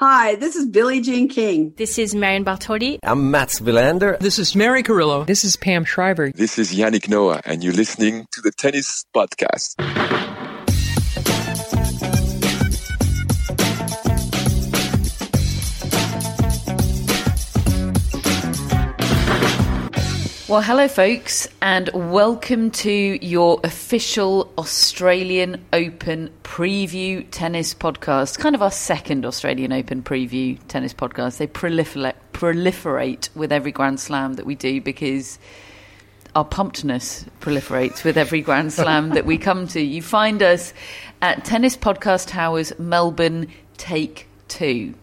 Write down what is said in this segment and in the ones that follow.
Hi, this is Billie Jean King. This is Marion Bartoli. I'm Mats Wilander. This is Mary Carillo. This is Pam Shriver. This is Yannick Noah, and you're listening to the Tennis Podcast. Well, hello, folks, and welcome to your official Australian Open preview tennis podcast. Kind of our second Australian Open preview tennis podcast. They proliferate, proliferate with every Grand Slam that we do because our pumpedness proliferates with every Grand Slam that we come to. You find us at Tennis Podcast Towers, Melbourne, Take Two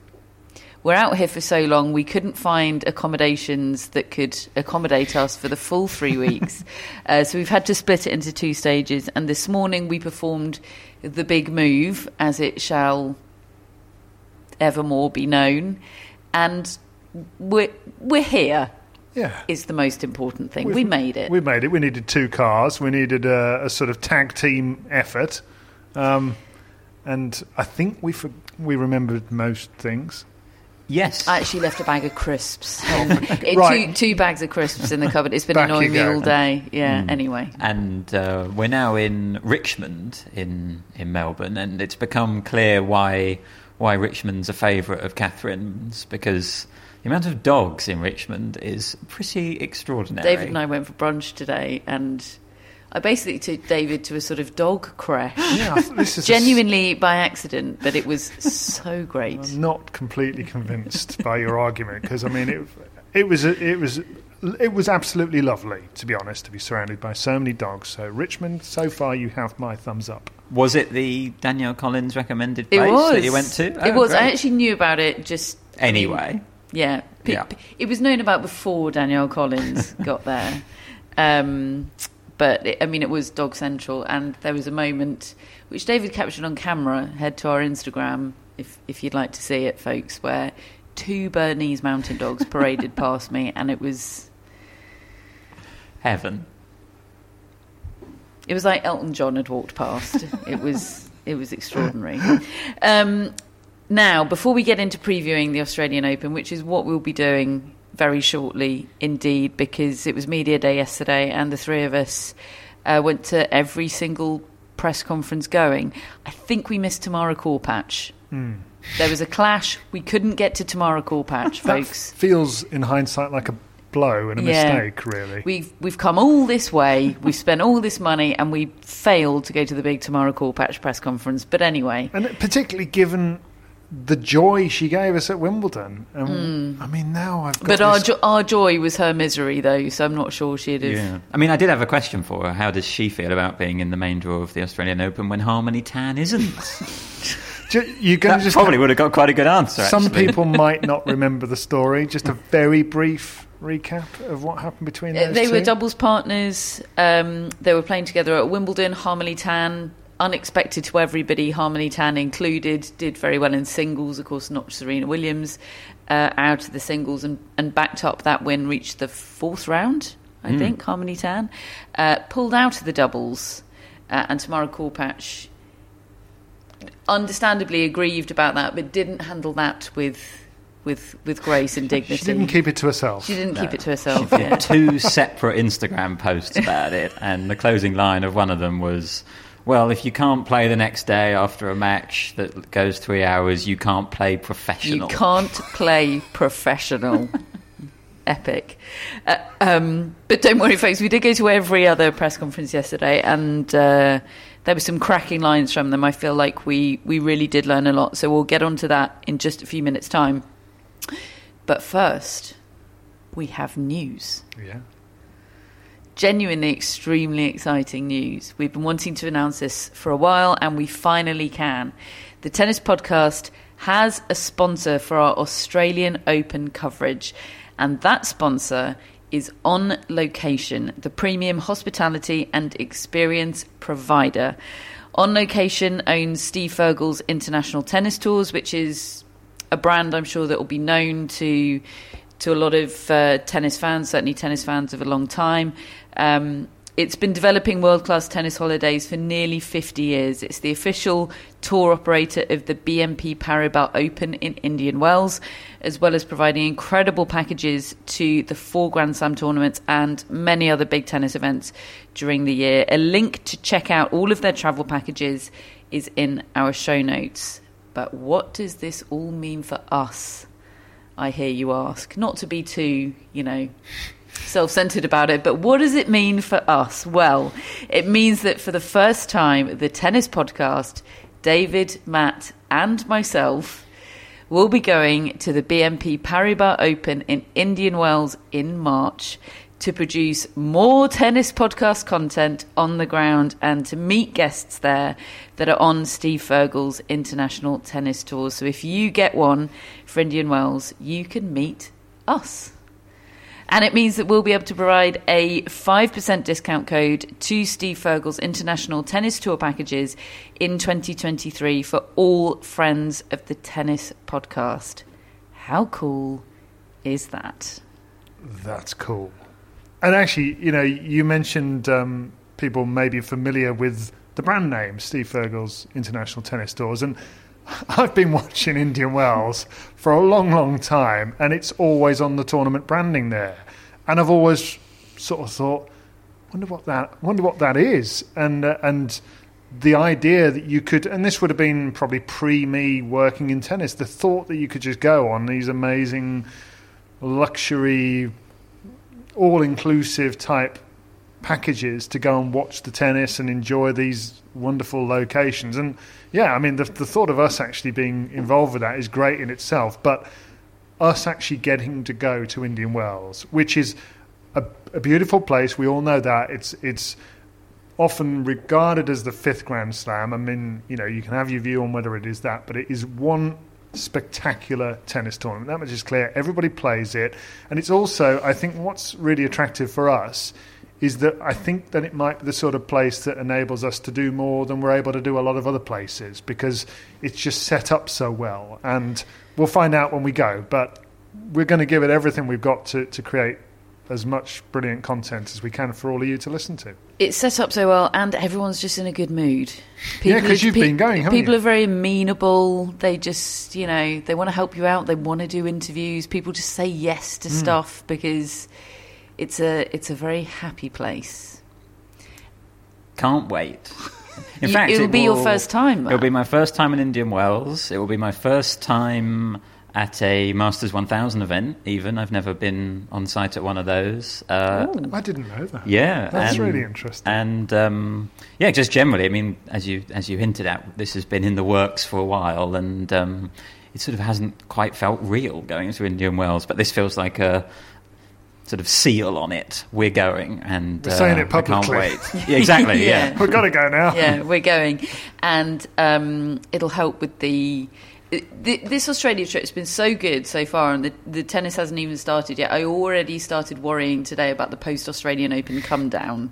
we're out here for so long, we couldn't find accommodations that could accommodate us for the full three weeks. uh, so we've had to split it into two stages. And this morning we performed the big move, as it shall evermore be known. And we're, we're here. Yeah. Is the most important thing. We've- we made it. We made it. We needed two cars. We needed a, a sort of tag team effort. Um, and I think we for, we remembered most things. Yes. I actually left a bag of crisps. Um, it- Right. two, two bags of crisps in the cupboard. It's been Back annoying me all day. Yeah, Mm. anyway. And uh, we're now in Richmond in in Melbourne, and it's become clear why why Richmond's a favourite of Catherine's because the amount of dogs in Richmond is pretty extraordinary. David and I went for brunch today, and I basically took David to a sort of dog crash. Yeah, this is a s- Genuinely by accident, but it was so great. I'm not completely convinced by your argument because I mean it. It was it was it was absolutely lovely to be honest to be surrounded by so many dogs. So Richmond, so far you have my thumbs up. Was it the Danielle Collins recommended place that you went to? it Oh, was. I actually knew about it just Anyway. Yeah. P- Yeah. p- It was known about before Danielle Collins got there. Um, but it, I mean, it was Dog Central, and there was a moment which David captured on camera. Head to our Instagram if if you'd like to see it, folks, where two Bernese Mountain Dogs paraded past me, and it was Heaven. it was like Elton John had walked past. It was it was extraordinary. Um, now, before we get into previewing the Australian Open, which is what we'll be doing very shortly indeed, because it was media day yesterday, and the three of us uh, went to every single press conference going. I think we missed Tamara Korpatsch. Hmm. There was a clash. We couldn't get to Tamara Korpatsch, folks. feels in hindsight like a blow and a Yeah. mistake, really. We've we've come all this way, we've spent all this money, and we failed to go to the big Tamara Korpatsch press conference. But anyway, and particularly given the joy she gave us at Wimbledon. Um, I mean, now I've got but our jo- our joy was her misery, though. So I'm not sure she'd have. Yeah. I mean, I did have a question for her. How does she feel about being in the main draw of the Australian Open when Harmony Tan isn't? You're going That to just probably would have got quite a good answer. Some actually. people might not remember the story. Just a very brief recap of what happened between Uh, those They two. were doubles partners. Um, they were playing together at Wimbledon. Harmony Tan, unexpected to everybody, Harmony Tan included, did very well in singles. Of course, not Serena Williams uh, out of the singles and, and backed up that win, reached the fourth round, I Mm. think, Harmony Tan. Uh, pulled out of the doubles, uh, and Tamara Korpatsch, understandably aggrieved about that, but didn't handle that with. With, with grace and dignity. She didn't keep it to herself. She didn't keep it to herself. She did two separate Instagram posts about it, and the closing line of one of them was, Well, if you can't play the next day after a match that goes three hours, you can't play professional. You can't play professional. Epic. Uh, um, but don't worry, folks, we did go to every other press conference yesterday, and uh, there were some cracking lines from them. I feel like we, we really did learn a lot. So we'll get onto that in just a few minutes' time. But first, we have news. Yeah. Genuinely extremely exciting news. We've been wanting to announce this for a while, and we finally can. The Tennis Podcast has a sponsor for our Australian Open coverage, and that sponsor is On Location, the premium hospitality and experience provider. On Location owns Steve Furgal's International Tennis Tours, which is a brand I'm sure that will be known to to a lot of uh, tennis fans, certainly tennis fans of a long time. Um, it's been developing world class tennis holidays for nearly 50 years. It's the official tour operator of the BNP Paribas Open in Indian Wells, as well as providing incredible packages to the four Grand Slam tournaments and many other big tennis events during the year. A link to check out all of their travel packages is in our show notes. But what does this all mean for us? I hear you ask. Not to be too, you know, self centered about it, but what does it mean for us? Well, it means that for the first time, the tennis podcast, David, Matt, and myself will be going to the BNP Paribas Open in Indian Wells in March to produce more tennis podcast content on the ground and to meet guests there that are on Steve Furgal's international tennis tours. So if you get one for Indian Wells, you can meet us. And it means that we'll be able to provide a 5% discount code to Steve Furgal's international tennis tour packages in 2023 for all friends of the tennis podcast. How cool is that? That's cool. And actually, you know, you mentioned um, people maybe familiar with the brand name Steve Furgal's International Tennis Tours, and I've been watching Indian Wells for a long, long time, and it's always on the tournament branding there. And I've always sort of thought, wonder what that, wonder what that is, and uh, and the idea that you could, and this would have been probably pre me working in tennis, the thought that you could just go on these amazing luxury, all inclusive type packages to go and watch the tennis and enjoy these wonderful locations. And yeah, I mean, the, the thought of us actually being involved with that is great in itself, but us actually getting to go to Indian Wells, which is a, a beautiful place, we all know that. It's, it's, often regarded as the fifth Grand Slam. I mean, you know, you can have your view on whether it is that, but it is one spectacular tennis tournament. That much is clear. Everybody plays it. And it's also, I think, what's really attractive for us is that I think that it might be the sort of place that enables us to do more than we're able to do a lot of other places because it's just set up so well. And we'll find out when we go, but we're going to give it everything we've got to, to create as much brilliant content as we can for all of you to listen to. It's set up so well, and everyone's just in a good mood. Yeah, 'cause you've been going, haven't people you? are very amenable. They just, you know, they want to help you out. They want to do interviews. People just say yes to hmm. stuff because it's a it's a very happy place. Can't wait. In You- fact, it'll it be your first time, It'll be my first time in Indian Wells. It will be my first time at a Masters 1000 event. Even I've never been on site at one of those. Uh, I didn't know that. yeah, That's and- really interesting. And um, yeah, just generally, I mean, as you as you hinted at, this has been in the works for a while, and um, it sort of hasn't quite felt real going to Indian Wells. But this feels like a sort of seal on it. We're going, and We're saying uh, it I can't publicly. wait. Yeah, exactly. Yeah. yeah. We've got to go now. yeah, we're going, and um, it'll help with the. th- This Australia trip's been so good so far, and the, the tennis hasn't even started yet. I already started worrying today about the post Australian Open come down,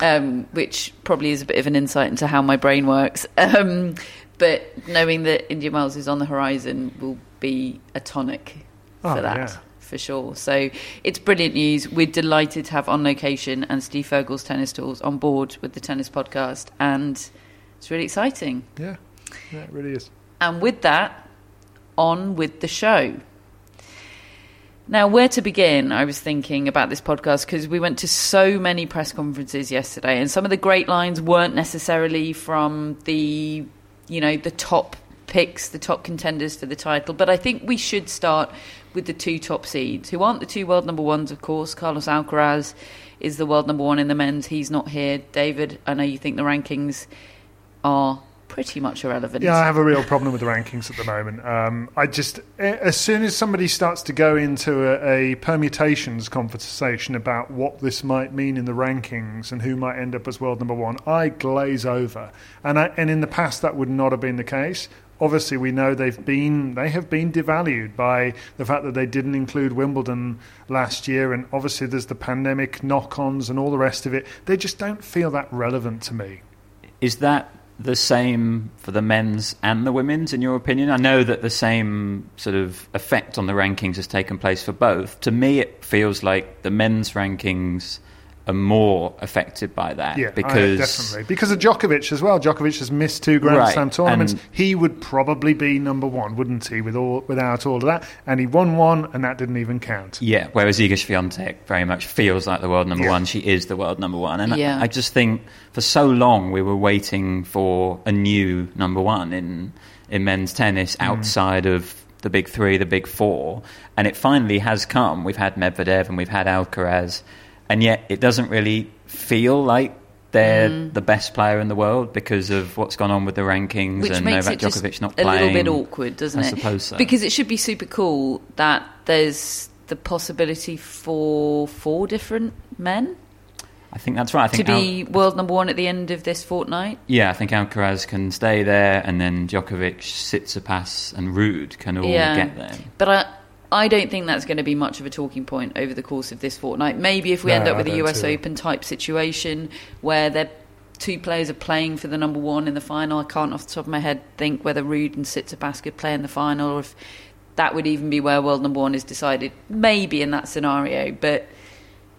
um, which probably is a bit of an insight into how my brain works. Um, but knowing that Indian Wells is on the horizon will be a tonic for Oh, that yeah. For sure. So it's brilliant news. We're delighted to have on location and Steve Furgal's tennis tours on board with the tennis podcast, and it's really exciting. Yeah, yeah, it really is. And with that, on with the show. Now, where to begin? I was thinking about this podcast because we went to so many press conferences yesterday, and some of the great lines weren't necessarily from the, you know, the top picks, the top contenders for the title. But I think we should start with the two top seeds, who aren't the two world number ones, of course. Carlos Alcaraz is the world number one in the men's. He's not here. David, I know you think the rankings are pretty much irrelevant. Yeah, I have a real problem with the rankings at the moment. Um, I just, as soon as somebody starts to go into a, a, permutations conversation about what this might mean in the rankings and who might end up as world number one, I glaze over. And I, and in the past, that would not have been the case. Obviously, we know they've been they have been devalued by the fact that they didn't include Wimbledon last year, and obviously there's the pandemic knock-ons and all the rest of it. They just don't feel that relevant to me. Is that the same for the men's and the women's, in your opinion? I know that the same sort of effect on the rankings has taken place for both. To me, it feels like the men's rankings are more affected by that. Yeah, because definitely because of Djokovic as well. Djokovic has missed two Grand right, Slam tournaments. He would probably be number one, wouldn't he? With all without all of that, and he won one, and that didn't even count. Yeah, whereas Iga Swiatek very much feels like the world number yeah. one. She is the world number one, and yeah. I, I just think for so long we were waiting for a new number one in in men's tennis mm. outside mm. of the big three, the big four, and it finally has come. We've had Medvedev and we've had Alcaraz and yet it doesn't really feel like they're mm. the best player in the world because of what's gone on with the rankings Which and makes Novak it Djokovic not playing. A little bit awkward, doesn't I it? I suppose so. Because it should be super cool that there's the possibility for four different men. I think that's right. I think to be Al- world number one at the end of this fortnight. Yeah, I think Alcaraz can stay there, and then Djokovic, Tsitsipas, and Ruud can all yeah. get there. But I, I don't think that's going to be much of a talking point over the course of this fortnight. Maybe if we no, end up with a US Open type situation where they're two players are playing for the number one in the final. I can't off the top of my head think whether Ruud and Tsitsipas could play in the final or if that would even be where world number one is decided. Maybe in that scenario, but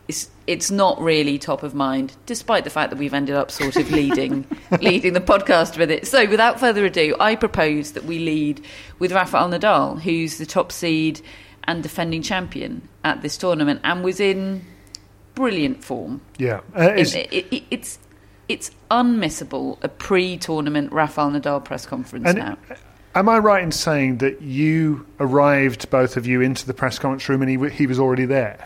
it's it's not really top of mind, despite the fact that we've ended up sort of leading leading the podcast with it. So, without further ado, I propose that we lead with Rafael Nadal, who's the top seed and defending champion at this tournament, and was in brilliant form. Yeah, uh, it's, it, it, it's it's unmissable a pre-tournament Rafael Nadal press conference now. Am I right in saying that you arrived, both of you, into the press conference room and he, he was already there?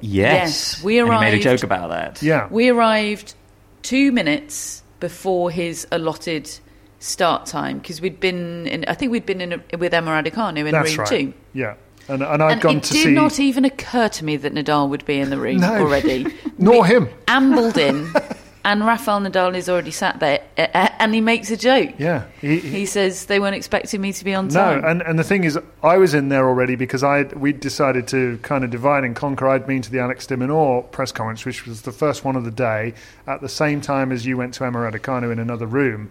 Yes. yes we arrived. And he made a joke about that. Yeah. We arrived two minutes before his allotted start time because we'd been in, I think we'd been in a, with Emma Raducanu in That's room right. two. Yeah. And, and I'd and gone it to did see. not even occur to me that Nadal would be in the room no. already. Nor we him. Ambled in. and Rafael Nadal is already sat there, and he makes a joke. Yeah, he, he, he says they weren't expecting me to be on time. No, and, and the thing is, I was in there already because I we decided to kind of divide and conquer. I'd been to the Alex de Minaur press conference, which was the first one of the day, at the same time as you went to Emma Raducanu in another room.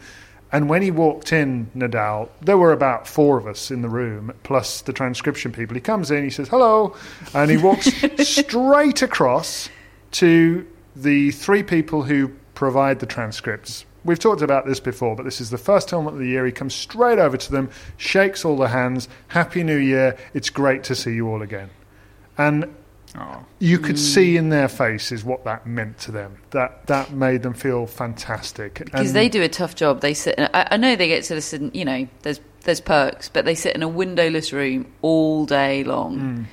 And when he walked in, Nadal, there were about four of us in the room, plus the transcription people. He comes in, he says, hello, and he walks straight across to the three people who provide the transcripts. We've talked about this before, but this is the first tournament of the year. He comes straight over to them, shakes all the hands. Happy New Year. It's great to see you all again. And oh. you could mm. see in their faces what that meant to them. That that made them feel fantastic. Because they do a tough job. They sit. In, I, I know they get to listen. You know, there's there's perks, but they sit in a windowless room all day long. Mm.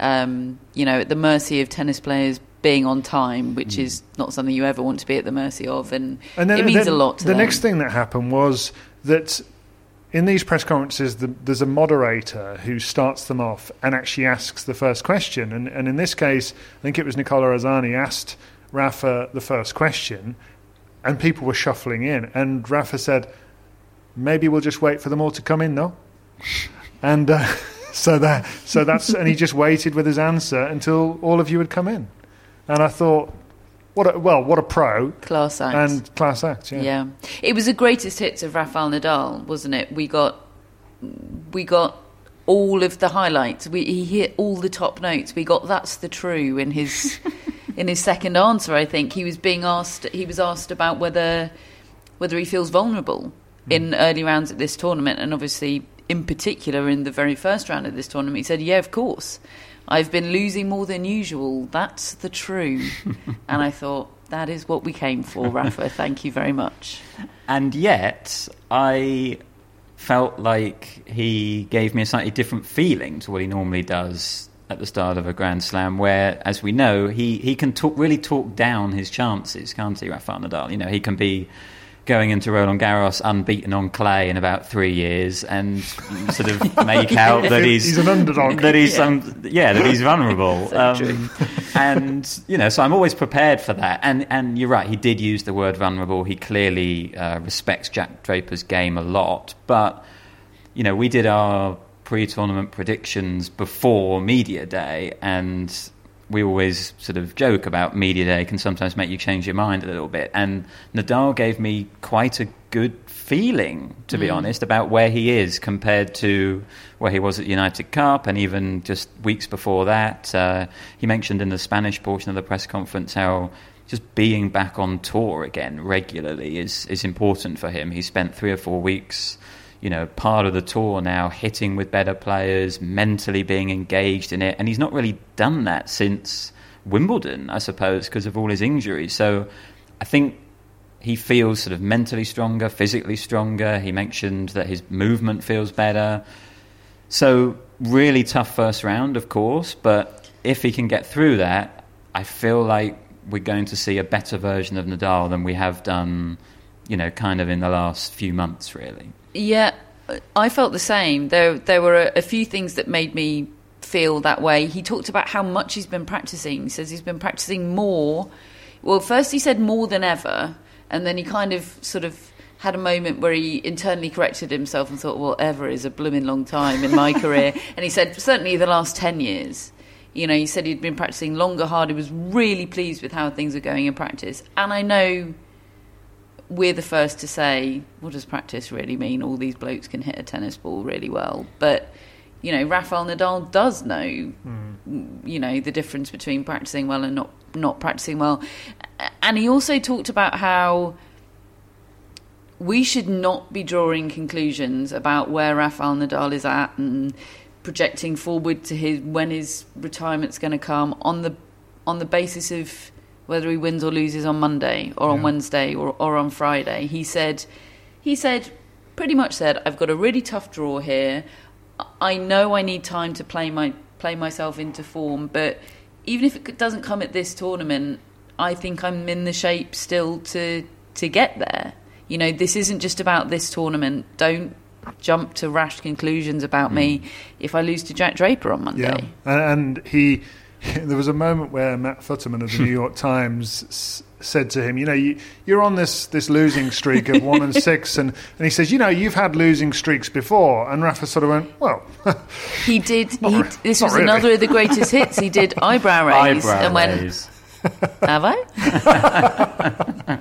Um, you know, at the mercy of tennis players, being on time, which is not something you ever want to be at the mercy of, and, and then, it means a lot. the them. next thing that happened was that in these press conferences, the, there's a moderator who starts them off and actually asks the first question. And, and in this case, I think it was Nicola Razzani asked Rafa the first question, and people were shuffling in. And Rafa said, "Maybe we'll just wait for them all to come in, though." and uh, so that so that's and he just waited with his answer until all of you had come in. And I thought, what a, well, what a pro. Class act. And class act, yeah. Yeah. It was the greatest hits of Rafael Nadal, wasn't it? We got we got all of the highlights. We he hit all the top notes. We got that's the true in his in his second answer, I think. He was being asked he was asked about whether whether he feels vulnerable mm. in early rounds at this tournament and obviously in particular in the very first round of this tournament he said, "Yeah, of course." I've been losing more than usual. That's the true. and I thought, that is what we came for, Rafa. Thank you very much. And yet, I felt like he gave me a slightly different feeling to what he normally does at the start of a Grand Slam, where, as we know, he, he can talk, really talk down his chances, can't he, Rafael Nadal? You know, he can be going into Roland Garros unbeaten on clay in about three years and sort of make out that he's He's an underdog. that he's some yeah that he's vulnerable. Um, and you know so I'm always prepared for that. And and you're right he did use the word vulnerable. He clearly uh, respects Jack Draper's game a lot. But you know we did our pre-tournament predictions before media day and we always sort of joke about media day can sometimes make you change your mind a little bit. And Nadal gave me quite a good feeling, to be Mm. honest, about where he is compared to where he was at United Cup and even just weeks before that. Uh, he mentioned in the Spanish portion of the press conference how just being back on tour again regularly is, is important for him. He spent three or four weeks you know, part of the tour now, hitting with better players, mentally being engaged in it. And he's not really done that since Wimbledon, I suppose, because of all his injuries. So I think he feels sort of mentally stronger, physically stronger. He mentioned that his movement feels better. So, really tough first round, of course, but if he can get through that, I feel like we're going to see a better version of Nadal than we have done, you know, kind of in the last few months, really. Yeah, I felt the same. There, there were a, a few things that made me feel that way. He talked about how much he's been practicing. He says he's been practicing more. Well, first he said more than ever, and then he kind of sort of had a moment where he internally corrected himself and thought, well, ever is a blooming long time in my career. And he said, certainly the last 10 years. You know, he said he'd been practicing longer, hard. He was really pleased with how things are going in practice. And I know we're the first to say, what does practice really mean? All these blokes can hit a tennis ball really well. But, you know, Rafael Nadal does know, hmm. you know, the difference between practicing well and not, not practicing well. And he also talked about how we should not be drawing conclusions about where Rafael Nadal is at and projecting forward to his when his retirement's going to come on the on the basis of whether he wins or loses on Monday or on Yeah. Wednesday or, or on Friday. He said he said pretty much said I've got a really tough draw here. I know I need time to play my play myself into form, but even if it doesn't come at this tournament, I think I'm in the shape still to to get there. You know, this isn't just about this tournament. Don't jump to rash conclusions about me hmm. if I lose to Jack Draper on Monday. Yeah, and he, there was a moment where Matt Futterman of the New York Times s- said to him, "You know, you, you're on this this losing streak of one and six, and and he says, you know, you've had losing streaks before." And Rafa sort of went, "Well, He did. He, re- this was really. another of the greatest hits. He did eyebrow raise Eyebrow and went, raise. "Have I?"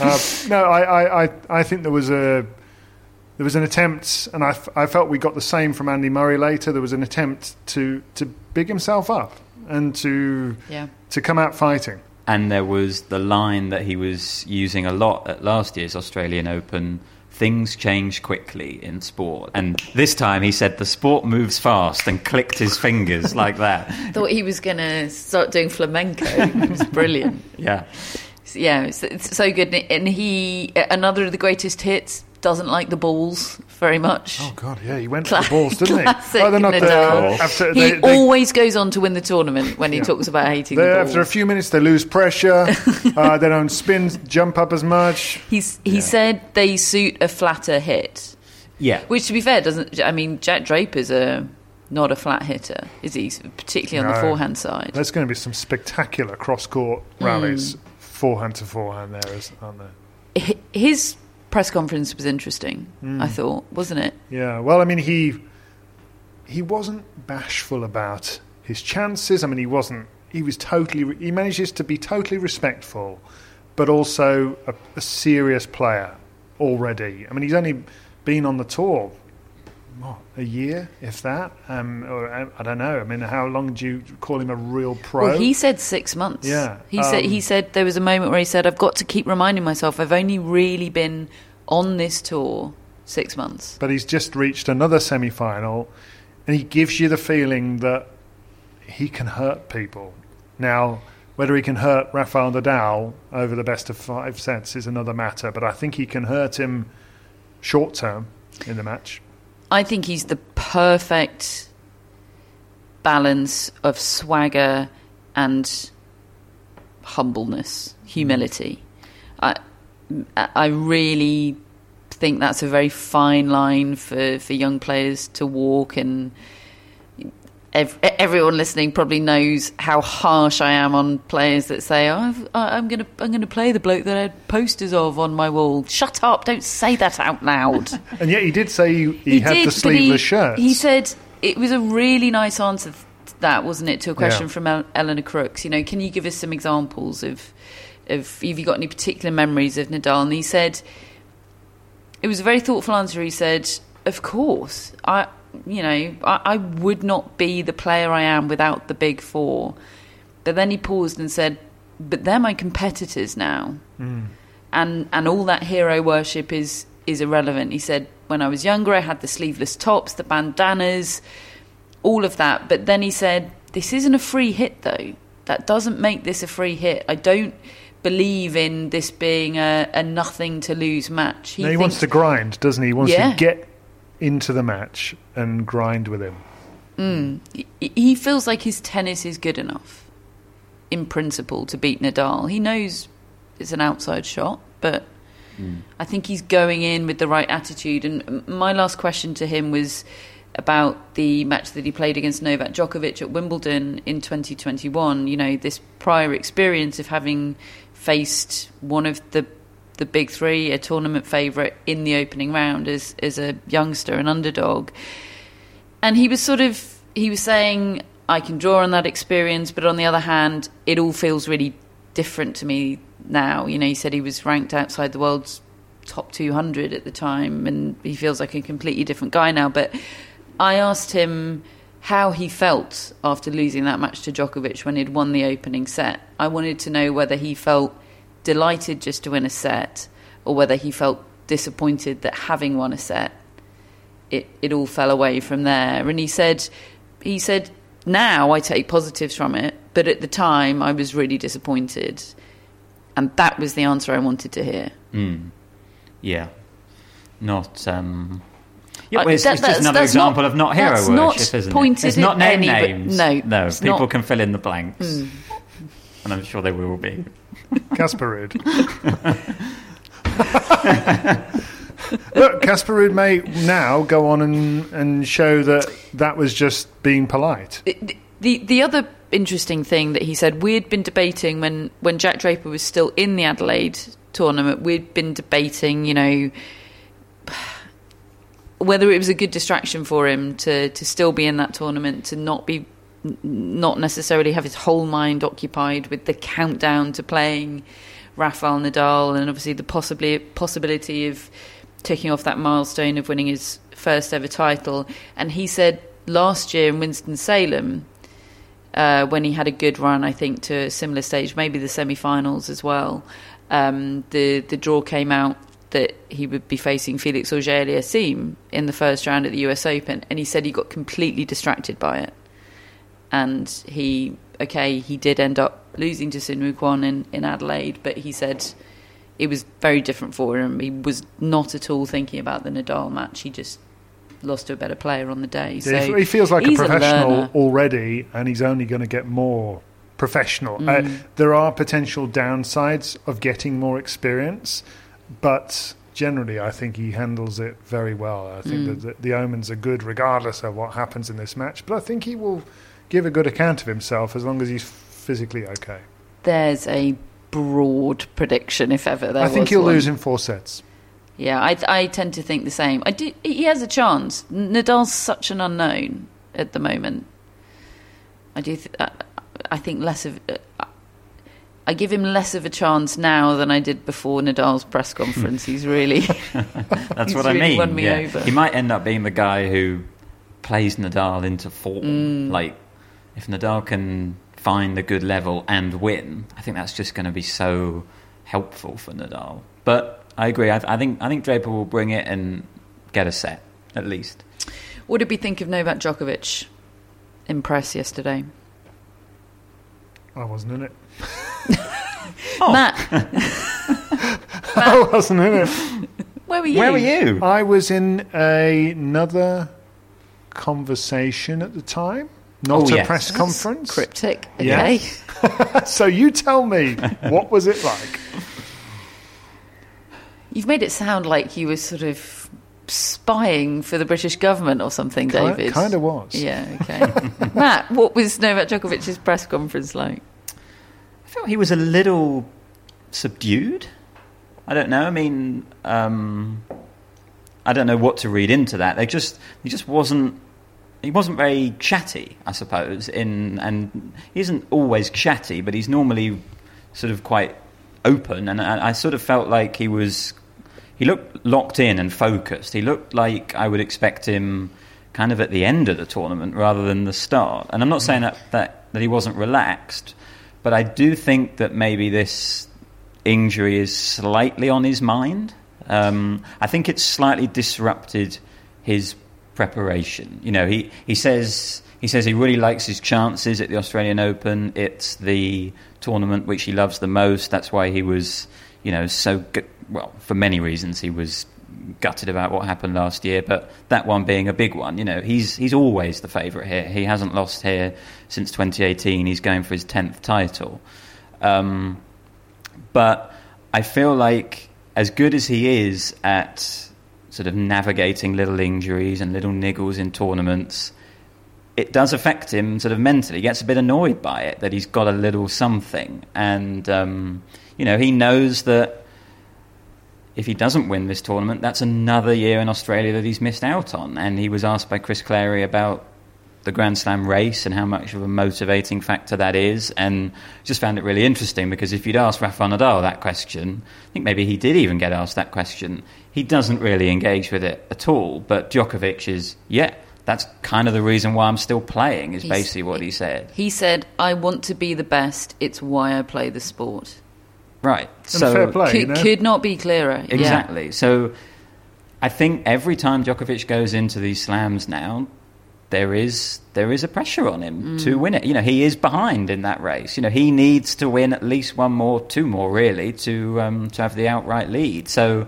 uh, no, I, I, I, I think there was a." There was an attempt, and I, f- I felt we got the same from Andy Murray later. There was an attempt to, to big himself up and to Yeah. to come out fighting. And there was the line that he was using a lot at last year's Australian Open things change quickly in sport. And this time he said the sport moves fast and clicked his fingers like that. Thought he was going to start doing flamenco. It was brilliant. Yeah. Yeah, it's, it's so good. And he, another of the greatest hits, doesn't like the balls very much. Oh God, yeah, he went Cla- for the balls, didn't he? classic Oh, they're not Nadal. there. After, he they, they, always goes on to win the tournament when he talks about hating they- the balls. after a few minutes, they lose pressure. uh, they don't spin, jump up as much. He's, he said they suit a flatter hit, Yeah. which, to be fair, doesn't. I mean, Jack Draper's a not a flat hitter, is he? Particularly on the forehand side. There's going to be some spectacular cross-court Hmm. rallies, forehand to forehand. There is, aren't there? His press conference was interesting. Hmm. I thought, wasn't it? Yeah. Well, I mean, he he wasn't bashful about his chances. I mean, he wasn't. He was totally. He manages to be totally respectful, but also a, a serious player already. I mean, he's only been on the tour. What, a year, if that, um, or I, I don't know. I mean, how long do you call him a real pro? Well, he said six months. Yeah, He said um, he said there was a moment where he said, "I've got to keep reminding myself I've only really been on this tour six months." but he's just reached another semi-final, and he gives you the feeling that he can hurt people. Now, whether he can hurt Rafael Nadal over the best of five sets is another matter, but I think he can hurt him short term in the match. I think he's the perfect balance of swagger and humbleness, humility. Mm. I, I really think that's a very fine line for, for young players to walk and ev- everyone listening probably knows how harsh I am on players that say, oh, I'm going to I'm going to play the bloke that I had posters of on my wall. Shut up! Don't say that out loud. and yet he did say he, he, had did, the sleeveless he, shirt. He said it was a really nice answer that, wasn't it? To a question yeah. from El- Eleanor Crooks. You know, can you give us some examples of of have you got any particular memories of Nadal? And he said it was a very thoughtful answer. He said, "Of course, I." you know, I, I would not be the player I am without the big four. But then he paused and said, "But they're my competitors now, mm. and and all that hero worship is is irrelevant." He said, "When I was younger, I had the sleeveless tops, the bandanas, all of that. But then he said, this isn't a free hit, though. That doesn't make this a free hit. I don't." believe in this being a, a nothing to lose match. He, no, he thinks, wants to grind, doesn't he? He wants yeah. to get into the match and grind with him. Mm. He feels like his tennis is good enough, in principle, to beat Nadal. He knows it's an outside shot, but mm. I think he's going in with the right attitude. And my last question to him was about the match that he played against Novak Djokovic at Wimbledon in 2021. You know, this prior experience of having faced one of the the big three, a tournament favourite in the opening round as as a youngster, an underdog. And he was sort of he was saying, I can draw on that experience, but on the other hand, it all feels really different to me now. You know, he said he was ranked outside the world's top 200 at the time, and he feels like a completely different guy now. But I asked him how he felt after losing that match to Djokovic when he'd won the opening set. I wanted to know whether he felt delighted just to win a set or whether he felt disappointed that having won a set it, it all fell away from there and he said he said now I take positives from it but at the time I was really disappointed and that was the answer I wanted to hear mm. yeah not um yeah, well, it's, that, it's just another example not, of not hero worship, not isn't it? It's not name any, names. No, no. People not, can fill in the blanks, mm. and I'm sure they will be. Casper Look, Casper may now go on and, and show that that was just being polite. The, the, the other interesting thing that he said, we'd been debating when, when Jack Draper was still in the Adelaide tournament, we'd been debating, you know, whether it was a good distraction for him to, to still be in that tournament, to not be not necessarily have his whole mind occupied with the countdown to playing Rafael Nadal and obviously the possibly possibility of ticking off that milestone of winning his first ever title. And he said last year in Winston Salem, uh, when he had a good run, I think to a similar stage, maybe the semi-finals as well. Um, the the draw came out that he would be facing Felix Auger-Aliassime in the first round at the US Open, and he said he got completely distracted by it and he okay he did end up losing to Soonwoo Kwon in, in Adelaide, but he said it was very different for him. He was not at all thinking about the Nadal match. He just lost to a better player on the day. So yeah, he feels like a professional a already, and he's only going to get more professional. Uh, mm. Uh, there are potential downsides of getting more experience, but generally, I think he handles it very well. I think mm. that the, the omens are good, regardless of what happens in this match. But I think he will give a good account of himself as long as he's physically okay. There's a broad prediction, if ever there I think he'll one. lose in four sets. Yeah, I, I tend to think the same. I do, he has a chance. Nadal's such an unknown at the moment. I do. Th- I, I think less of. Uh, I give him less of a chance now than I did before Nadal's press conference. He's really. That's he's what really I mean. Won me yeah. over. He might end up being the guy who plays Nadal into form. Mm. Like if Nadal can find a good level and win, I think that's just going to be so helpful for Nadal. But I agree. I, I, think I think Draper will bring it and get a set at least. What did we think of Novak Djokovic in press yesterday? I wasn't in it. Oh. Matt, I wasn't in it. where were you? Where were you? I was in a, another conversation at the time, not Oh, a yes. press conference. Cryptic. Yeah. Okay. So you tell me, what was it like? You've made it sound like you were sort of spying for the British government or something, Ki- David. kinda was. Yeah, okay. Matt, what was Novak Djokovic's press conference like? I felt he was a little subdued. I don't know. I mean, um, I don't know what to read into that. They just he just wasn't he wasn't very chatty, I suppose. In and he isn't always chatty, but he's normally sort of quite open. And I, I sort of felt like he was he looked locked in and focused. He looked like I would expect him kind of at the end of the tournament rather than the start. And I'm not saying that, that, that he wasn't relaxed, but I do think that maybe this injury is slightly on his mind. Um, I think it's slightly disrupted his preparation. You know, he, he says he says he really likes his chances at the Australian Open. It's the tournament which he loves the most. That's why he was, you know, so gu- well for many reasons he was gutted about what happened last year, but that one being a big one. You know, he's he's always the favourite here. He hasn't lost here since 2018. He's going for his 10th title. Um, but I feel like as good as he is at sort of navigating little injuries and little niggles in tournaments, it does affect him sort of mentally. He gets a bit annoyed by it that he's got a little something, and um, you know he knows that if he doesn't win this tournament, that's another year in Australia that he's missed out on. And he was asked by Chris Clarey about the Grand Slam race and how much of a motivating factor that is, and just found it really interesting because if you'd asked Rafa Nadal that question, I think maybe he did even get asked that question. He doesn't really engage with it at all, but Djokovic is, yeah, that's kind of the reason why I'm still playing, is He's- basically what he said. He said, I want to be the best. It's why I play the sport. Right. And So fair play, could, you know? could not be clearer. Yeah. Exactly. So I think every time Djokovic goes into these slams now, there is there is a pressure on him to win it. You know, he is behind in that race. You know, he needs to win at least one more, two more, really, to um, to have the outright lead. So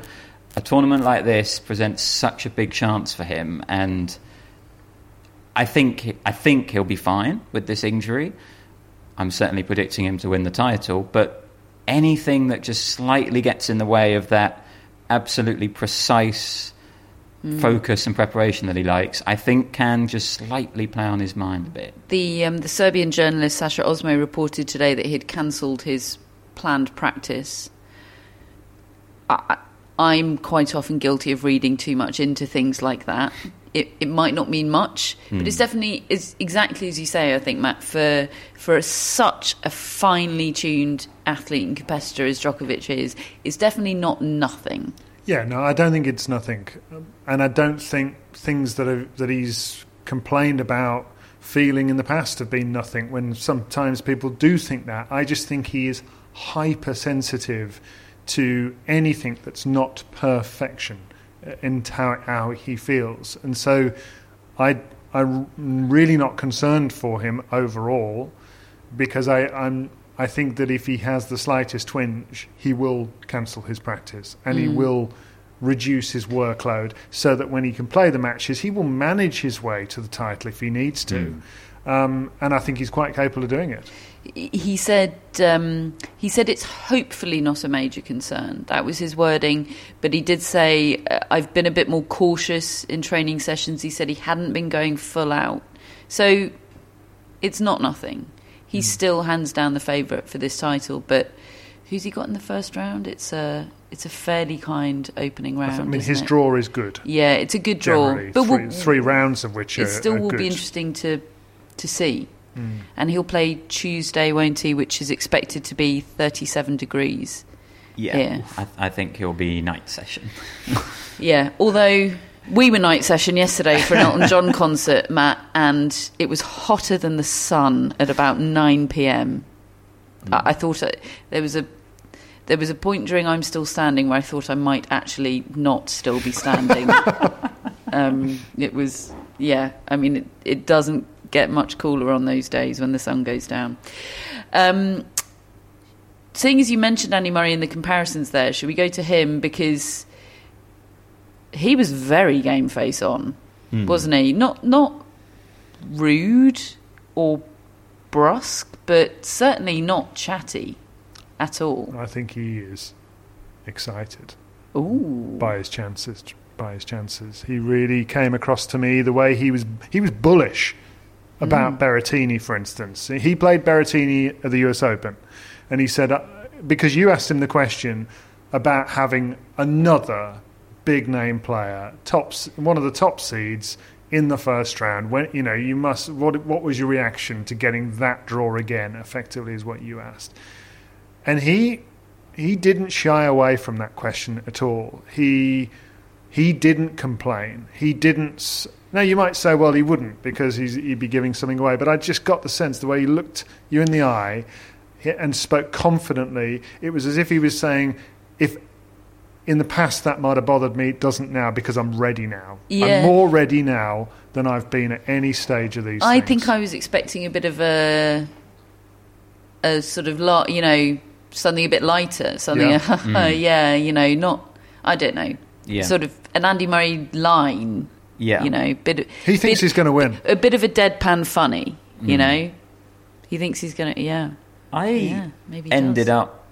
a tournament like this presents such a big chance for him, and I think I think he'll be fine with this injury. I'm certainly predicting him to win the title, but anything that just slightly gets in the way of that absolutely precise focus and preparation that he likes, I think can just slightly play on his mind a bit. The um, the Serbian journalist Sasha Ozmo reported today that he'd cancelled his planned practice. I, I- I'm quite often guilty of reading too much into things like that. It, it might not mean much, but it's definitely it's exactly as you say. I think Matt for for such a finely tuned athlete and competitor as Djokovic is, it's definitely not nothing. Yeah, no, I don't think it's nothing, Um, and I don't think things that are, that he's complained about feeling in the past have been nothing. When sometimes people do think that, I just think he is hypersensitive to anything that's not perfection uh, in how how he feels, and so I I'm really not concerned for him overall because I, I'm I think that if he has the slightest twinge, he will cancel his practice and he will reduce his workload so that when he can play the matches, he will manage his way to the title if he needs to. Um, and I think he's quite capable of doing it. He said um, he said it's hopefully not a major concern. That was his wording, but he did say uh, I've been a bit more cautious in training sessions. He said he hadn't been going full out, so it's not nothing. He's still hands down the favourite for this title, but who's he got in the first round? It's a it's a fairly kind opening round. I mean, his it? draw is good. Yeah, it's a good draw, Generally, but three, we'll- three rounds of which it are, still are will good. be interesting to to see. And he'll play Tuesday, won't he? Which is expected to be 37 degrees. Yeah, Yeah. I, I think he'll be night session. Yeah, although we were night session yesterday for an Elton John concert, Matt, and it was hotter than the sun at about 9 p.m. I, I thought uh, there was a there was a point during I'm Still Standing where I thought I might actually not still be standing. um, it was, yeah, I mean, it, it doesn't get much cooler on those days when the sun goes down. Um, seeing as you mentioned Andy Murray in the comparisons there, should we go to him because he was very game face on, wasn't he? Not not rude or brusque, but certainly not chatty at all. I think he is excited Ooh, by his chances. By his chances, he really came across to me the way he was. He was bullish about Berrettini, for instance. He played Berrettini at the U.S. Open, and he said uh, because you asked him the question about having another big name player, tops one of the top seeds in the first round. When you know you must. What what was your reaction to getting that draw again? Effectively, is what you asked, and he he didn't shy away from that question at all. He he didn't complain. He didn't. S- Now you might say, well, he wouldn't because he's, he'd be giving something away. But I just got the sense the way he looked you in the eye and spoke confidently. It was as if he was saying, if in the past that might have bothered me, it doesn't now because I'm ready now. Yeah. I'm more ready now than I've been at any stage of these. I things. think I was expecting a bit of a a sort of lot, you know, something a bit lighter, something, Yeah. Mm. yeah, you know, not I don't know, Yeah. sort of an Andy Murray line, Yeah. you know, bit. He thinks bit- he's going to win. a bit of a deadpan funny, you hmm. know. He thinks he's gonna, yeah. I Yeah, maybe ended does. up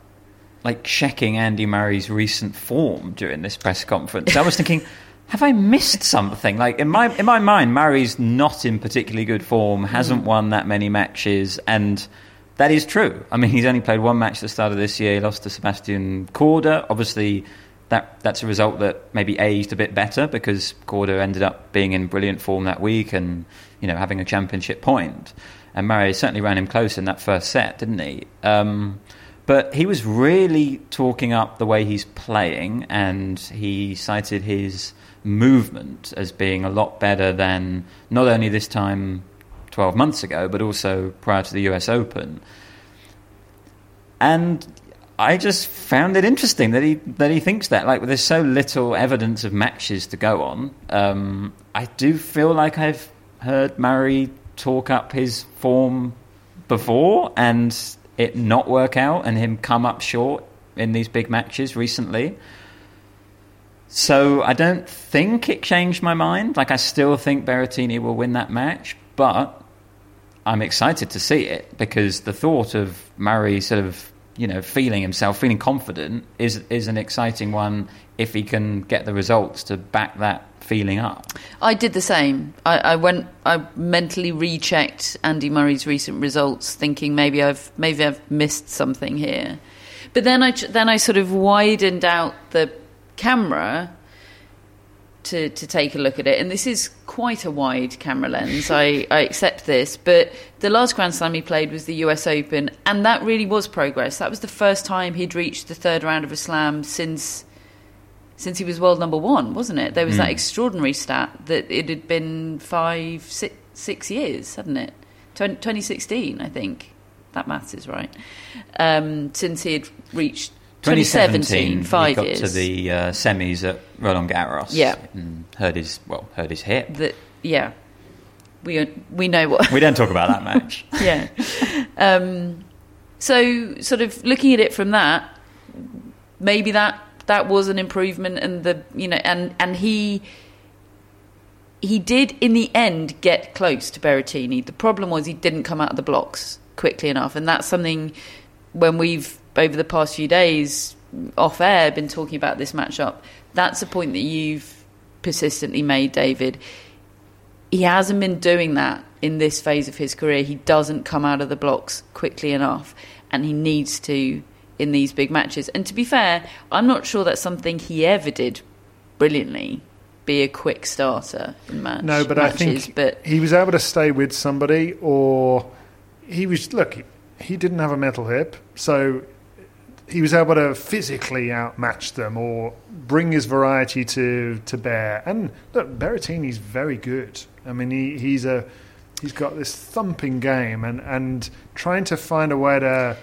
like checking Andy Murray's recent form during this press conference. I was thinking, have I missed something? Like in my in my mind, Murray's not in particularly good form, mm-hmm. hasn't won that many matches, and that is true. I mean, he's only played one match at the start of this year. He lost to Sebastian Korda. Obviously, that that's a result that maybe aged a bit better because Korda ended up being in brilliant form that week and you know having a championship point. And Murray certainly ran him close in that first set, didn't he? Um, but he was really talking up the way he's playing, and he cited his movement as being a lot better than not only this time 12 months ago, but also prior to the US Open. And I just found it interesting that he that he thinks that. Like, there's so little evidence of matches to go on. Um, I do feel like I've heard Murray talk up his form before and it not work out, and him come up short in these big matches recently. So I don't think it changed my mind. Like I still think Berrettini will win that match, but I'm excited to see it because the thought of Murray sort of you know feeling himself, feeling confident is is an exciting one if he can get the results to back that feeling up. I did the same. I, I went. I mentally rechecked Andy Murray's recent results, thinking maybe I've maybe I've missed something here. But then I then I sort of widened out the camera to to take a look at it, and this is quite a wide camera lens. I, I accept this, but the last Grand Slam he played was the U.S. Open, and that really was progress. That was the first time he'd reached the third round of a slam since since he was world number one, wasn't it? There was that extraordinary stat that it had been five, six, six years, hadn't it? Twen- 2016, I think. That maths is right. Um, since he had reached 2017, five he got years. to the uh, semis at Roland Garros. Yeah. and hurt his well, hurt his hip. that, yeah, we we know what. We don't talk about that match. yeah. Um, so, sort of looking at it from that, maybe that that was an improvement, and the you know, and and he he did in the end get close to Berrettini. The problem was he didn't come out of the blocks quickly enough, and that's something when we've over the past few days off air been talking about this matchup. That's a point that you've persistently made, David he hasn't been doing that in this phase of his career. He doesn't come out of the blocks quickly enough, and he needs to in these big matches. And to be fair, I'm not sure that's something he ever did brilliantly. Be a quick starter in match No, but matches, I think but he was able to stay with somebody, or he was look. He, he didn't have a metal hip, so he was able to physically outmatch them or bring his variety to to bear. And look, Berrettini's very good. I mean, he, he's a he's got this thumping game, and and trying to find a way to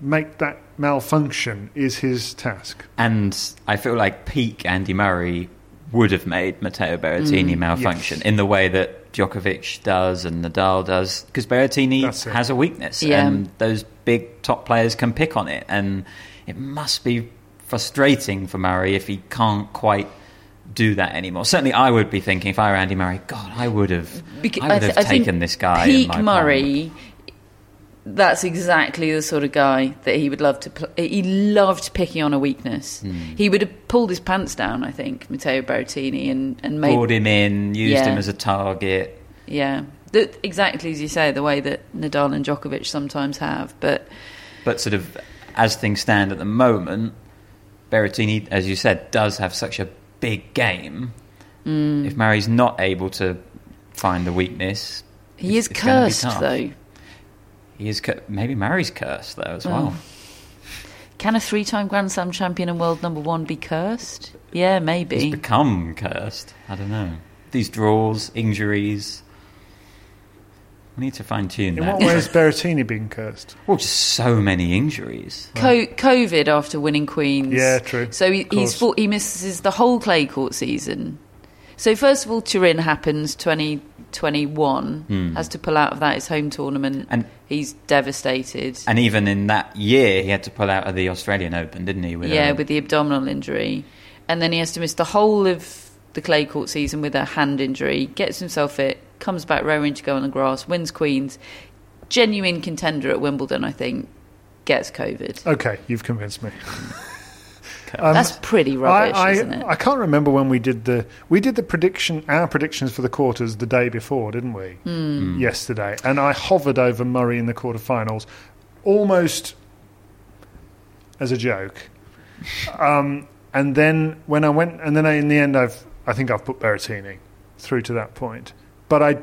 make that malfunction is his task. And I feel like peak Andy Murray would have made Matteo Berrettini Mm. malfunction in the way that Djokovic does and Nadal does, because Berrettini has a weakness, Yeah. and those big top players can pick on it, and it must be frustrating for Murray if he can't quite do that anymore. Certainly, I would be thinking if I were Andy Murray, God, I would have, Beca- I would th- have think taken this guy. in Peak my palm. Murray. That's exactly the sort of guy that he would love to. Pl- he loved picking on a weakness. Hmm. He would have pulled his pants down. I think Matteo Berrettini and and made Poured him in, used Yeah. him as a target. yeah, the, exactly as you say, the way that Nadal and Djokovic sometimes have. But But sort of as things stand at the moment, Berrettini, as you said, does have such a big game. Mm. If Murray's not able to find the weakness, he is it's gonna be cursed though. He is cu- maybe Murray's cursed though as Oh. well. Hmm. Can a three-time Grand Slam champion and world number one be cursed? Yeah, He's maybe. become cursed. I don't know. These draws, injuries. We need to fine tune that. In what way has Berrettini been cursed? Well, just so many injuries. Co- COVID after winning Queens. Yeah, true. So he, he's fought, he misses the whole clay court season. So first of all, Turin happens 2021. Hmm. Has to pull out of that his home tournament. And- he's devastated. And even in that year, he had to pull out of the Australian Open, didn't he? With yeah, a- with the abdominal injury, and then he has to miss the whole of the clay court season with a hand injury. Gets himself fit, comes back raring to go on the grass, wins Queens, genuine contender at Wimbledon. I think gets COVID. Okay, you've convinced me. Um, That's pretty rubbish, I, I, isn't it? I can't remember when we did the we did the prediction our predictions for the quarters the day before, didn't we? Hmm. Yesterday, and I hovered over Murray in the quarterfinals, almost as a joke. Um, and then when I went, and then I, in the end, I've I think I've put Berrettini through to that point, but I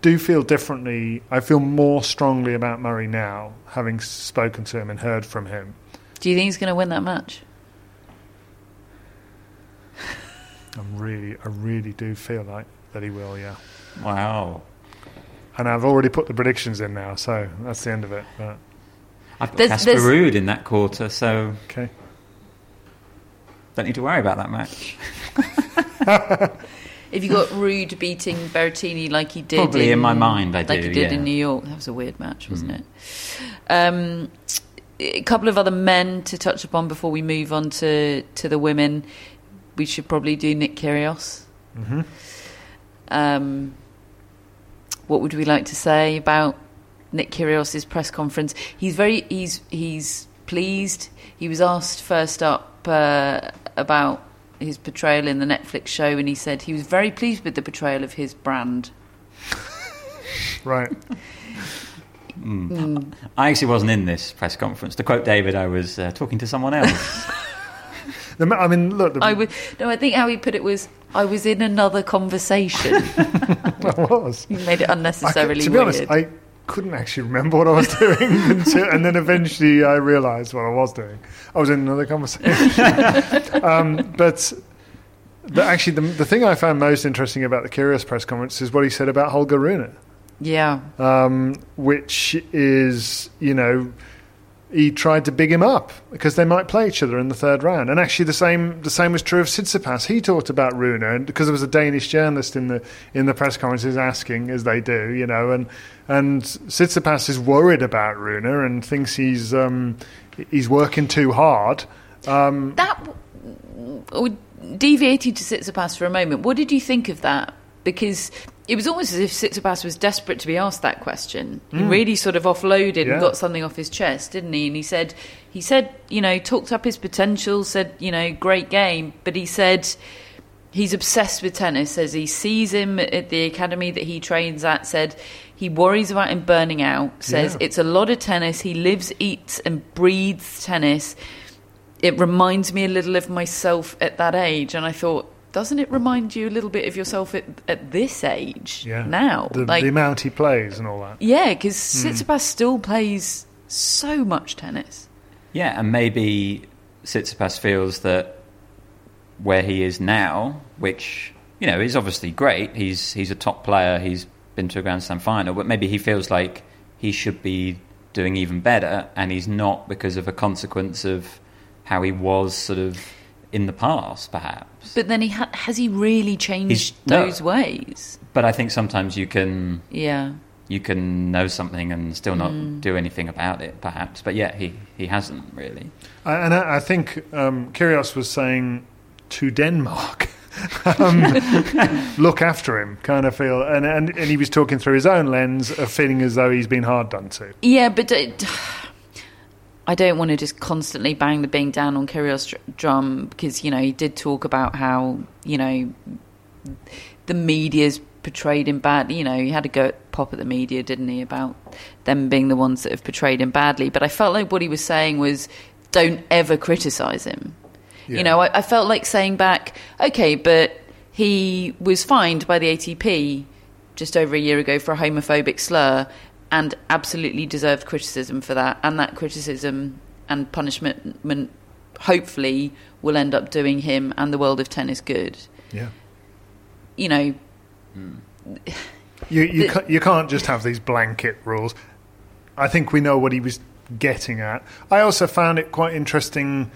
do feel differently. I feel more strongly about Murray now, having spoken to him and heard from him. Do you think he's going to win that match? I'm really, I really do feel like that he will, yeah. Wow. And I've already put the predictions in now, so that's the end of it. But I've got There's- Casper there's- Ruud in that quarter, so okay, don't need to worry about that match. If you got Ruud beating Berrettini like he did, Probably in my mind I like do, he did yeah. In New York, that was a weird match, wasn't it? Um, a couple of other men to touch upon before we move on to to the women. We should probably do Nick Kyrgios. Mhm. Um, what would we like to say about Nick Kyrgios's press conference? He's very he's he's pleased. He was asked first up uh, about his portrayal in the Netflix show, and he said he was very pleased with the portrayal of his brand. right, I actually wasn't in this press conference. To quote David, I was uh, talking to someone else. The I mean, look, the, I would no, I think how he put it was I was in another conversation. I was. he made it I unnecessarily to be weird. honest, I couldn't actually remember what I was doing, until, and then eventually I realised what I was doing. I was in another conversation. um, but the, actually, the, the thing I found most interesting about the Kyrgios press conference is what he said about Holger Rune. yeah, um, which is, you know, he tried to big him up because they might play each other in the third round. And actually, the same the same was true of Tsitsipas. He talked about Rune, because there was a Danish journalist in the in the press conferences asking, as they do, you know, and and Tsitsipas is worried about Rune and thinks he's um, he's working too hard. Um, that w- deviated to Tsitsipas for a moment. What did you think of that? Because it was almost as if Tsitsipas was desperate to be asked that question. He really sort of offloaded Mm. Yeah. and got something off his chest, didn't he? And he said, he said, you know, talked up his potential, said, you know, great game, but he said he's obsessed with tennis. Says he sees him at the academy that he trains at. Said he worries about him burning out. Says Yeah. it's a lot of tennis. He lives, eats, and breathes tennis it reminds me a little of myself at that age and i thought doesn't it remind you a little bit of yourself at, at this age yeah, now the, like the amount he plays and all that. yeah because Tsitsipas hmm. still plays so much tennis yeah, and maybe Tsitsipas feels that where he is now, which you know is obviously great. He's he's a top player. He's been to a Grand Slam final, but maybe he feels like he should be doing even better, and he's not because of a consequence of how he was sort of in the past, perhaps. But then he ha- has he really changed He's- no. those ways? But I think sometimes you can Yeah. you can know something and still not Mm. do anything about it, perhaps. But yeah, he, he hasn't really. I- And I, I think um, Kyrgios was saying to Denmark, um, look after him, kind of feel. And, and, and he was talking through his own lens of feeling as though he's been hard done to. Yeah, but d- I don't want to just constantly bang the bing down on Kyrgios dr- drum because you know he did talk about how you know the media's portrayed him badly. You know, he had a go at pop at the media, didn't he, about them being the ones that have portrayed him badly. But I felt like what he was saying was, don't ever criticise him. Yeah. You know, I, I felt like saying back, okay, but he was fined by the ATP just over a year ago for a homophobic slur and absolutely deserved criticism for that. And that criticism and punishment, hopefully, will end up doing him and the world of tennis good. Yeah. You know, You, you, The- ca- you can't just have these blanket rules. I think we know what he was getting at. I also found it quite interesting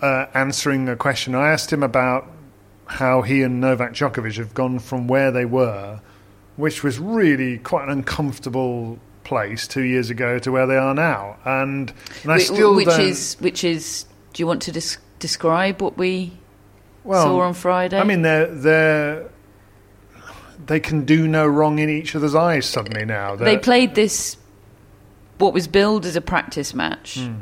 uh, answering a question. I asked him about how he and Novak Djokovic have gone from where they were, which was really quite an uncomfortable place two years ago, to where they are now. And, and I still which don't, is which is. Do you want to des- describe what we well, saw on Friday? I mean, they're they're they can do no wrong in each other's eyes suddenly now. they They're- played this what was billed as a practice match. Hmm.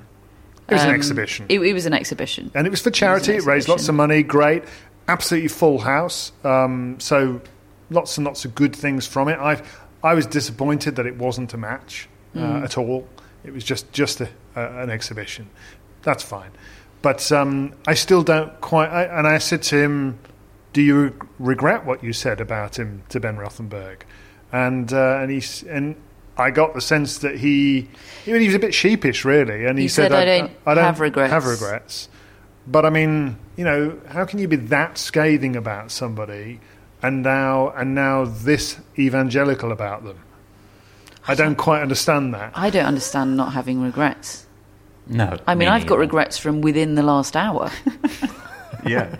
It was an Um, exhibition. It, it was an exhibition. and it was for charity. It, raised lots of money. Great, absolutely full house. Um, so lots and lots of good things from it. I I was disappointed that it wasn't a match uh, Mm. at all. It was just just a, an exhibition. That's fine, but um, I still don't quite. I, and I said to him, "Do you re- regret what you said about him to Ben Rothenberg?" And uh, and he and. I got the sense that he, he was a bit sheepish, really, and he, He said, "I don't have regrets." Have regrets. But I mean, you know, how can you be that scathing about somebody and now and now this evangelical about them? I don't quite understand that. I don't understand not having regrets. No. I mean, me I've got regrets from within the last hour. Yeah.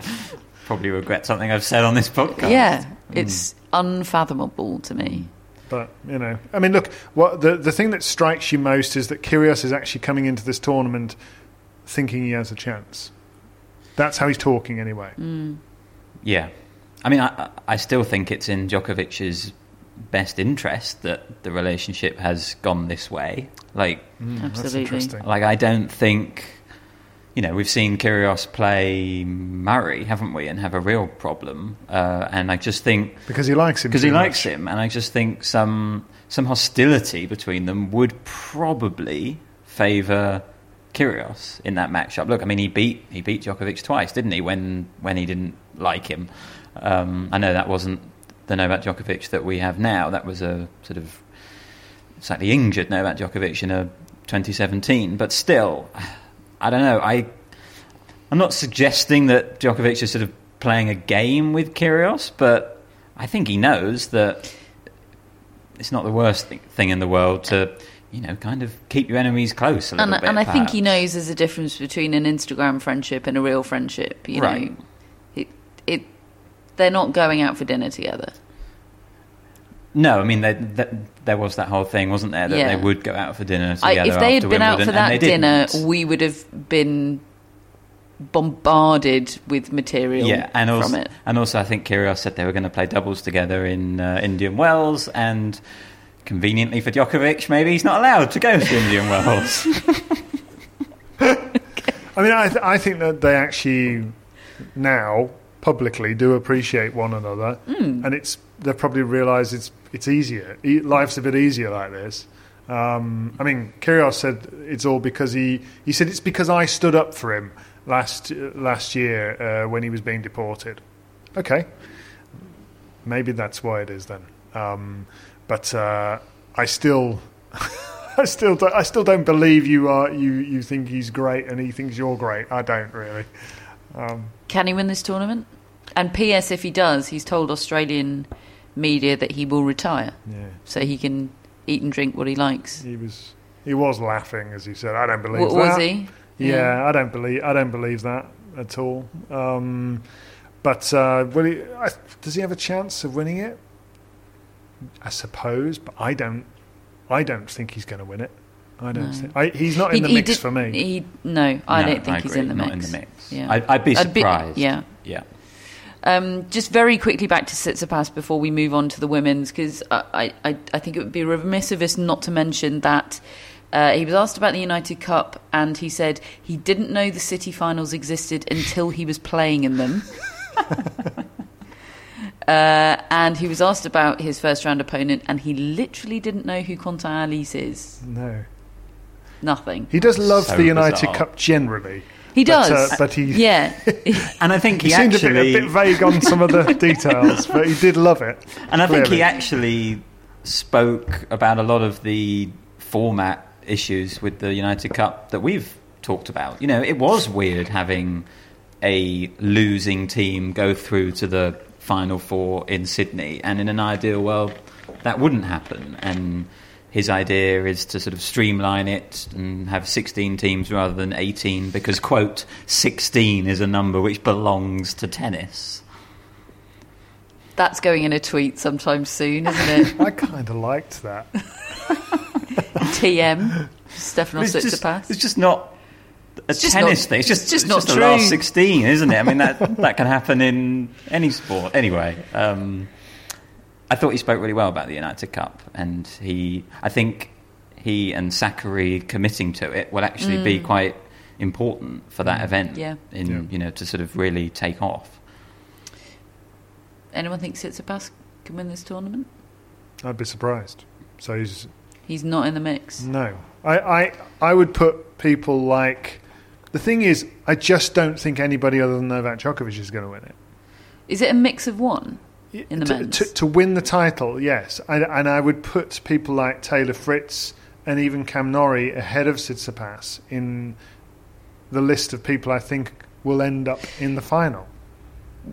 Probably regret something I've said on this podcast. yeah, hmm. it's unfathomable to me. But you know, I mean, look, what the the thing that strikes you most is that Kyrgios is actually coming into this tournament thinking he has a chance. That's how he's talking, anyway. Hmm. Yeah. I mean, I, I still think it's in Djokovic's best interest that the relationship has gone this way. Like, Mm, That's Absolutely. interesting. like I don't think, you know, we've seen Kyrgios play Murray, haven't we, and have a real problem. Uh, and I just think Because he likes him. because he too likes him, and I just think some some hostility between them would probably favour Kyrgios in that matchup. Look, I mean, he beat he beat Djokovic twice, didn't he? When when he didn't like him, um, I know that wasn't the Novak Djokovic that we have now. That was a sort of slightly injured Novak Djokovic in a 2017, but still, I don't know. I I'm not suggesting that Djokovic is sort of playing a game with Kyrgios, but I think he knows that it's not the worst thing, thing in the world to, you know, kind of keep your enemies close a little And, bit. and I think he knows there's a difference between an Instagram friendship and a real friendship. You Right. know, it, it, they're not going out for dinner together. No, I mean, they, that, there was that whole thing, wasn't there, that Yeah. they would go out for dinner I, together if they had after been out for that dinner, didn't. we would have been bombarded with material Yeah, and also, from it. and also, I think Kyrgios said they were going to play doubles together in uh, Indian Wells, and conveniently for Djokovic, maybe he's not allowed to go to Indian Wells. I mean, I, th- I think that they actually now publicly do appreciate one another, Hmm. and it's they probably realise it's it's easier. Life's a bit easier like this. Um, I mean, Kyrgios said it's all because he he said it's because I stood up for him last last year uh, when he was being deported. Okay, maybe that's why it is then. Um, but uh, I still. I still, don't, I still don't believe you are. You, you think he's great, and he thinks you're great. I don't really. Um, Can he win this tournament? And P.S. If he does, he's told Australian media that he will retire, yeah, so he can eat and drink what he likes. he was. He was laughing as he said, "I don't believe W- that." was he? Yeah, I don't believe. I don't believe that. at all. Um, but uh, will he, I, does he have a chance of winning it? I suppose, but I don't. I don't think he's going to win it. I don't. No. Think, I, he's not in He- the he mix did- for me. He, no, I No, don't think he's in the not mix. in the mix. Yeah. I'd, I'd be I'd be- surprised. yeah. yeah. Um, just very quickly back to Tsitsipas before we move on to the women's, because I, I, I think it would be remiss of us not to mention that uh, he was asked about the United Cup and he said he didn't know the City finals existed until he was playing in them. uh, and he was asked about his first round opponent and he literally didn't know who Quentin Halys is. No, Nothing. he does love So the United bizarre. Cup generally. He but, does. uh, but he Yeah. And I think he, he, seemed a actually, bit, a bit vague on some of the details, but he did love it. and I think he actually spoke about a lot of the format issues with the United Cup that we've talked about. You know, it was weird having a losing team go through to the final four in Sydney, and in an ideal world, that wouldn't happen. And his idea is to sort of streamline it and have 16 teams rather than 18 because, quote, 16 is a number which belongs to tennis. That's going in a tweet sometime soon, isn't it? I kind of liked that. TM, Stefanos It's just, Tsitsipas. it's just not a just tennis not- thing. It's just, it's just it's not just the true. last 16, isn't it? I mean, that, that can happen in any sport. Anyway, um, I thought he spoke really well about the United Cup, and he, I think he and Sakkari committing to it will actually be quite important for that event. Mm. Yeah. In Yeah. you know to sort of really take off. Anyone think Tsitsipas can win this tournament? I'd be surprised. So he's He's not in the mix. no. I, I I would put people like. The thing is, I just don't think anybody other than Novak Djokovic is going to win it. Is it a mix of one in the to, men's? to, to win the title, yes. I, and I would put people like Taylor Fritz and even Cam Norrie ahead of Tsitsipas in the list of people I think will end up in the final.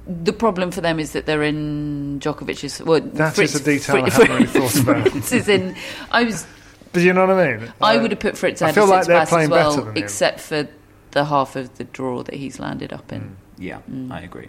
the problem for them is that they're in Djokovic's. Well, That Fritz, is a detail I Fritz, haven't really thought about. Fritz is in. I was. But you know what I mean? I Uh, would have put Fritz I ahead feel like they're playing as well, better than him. except for the half of the draw that he's landed up in. Yeah, I agree.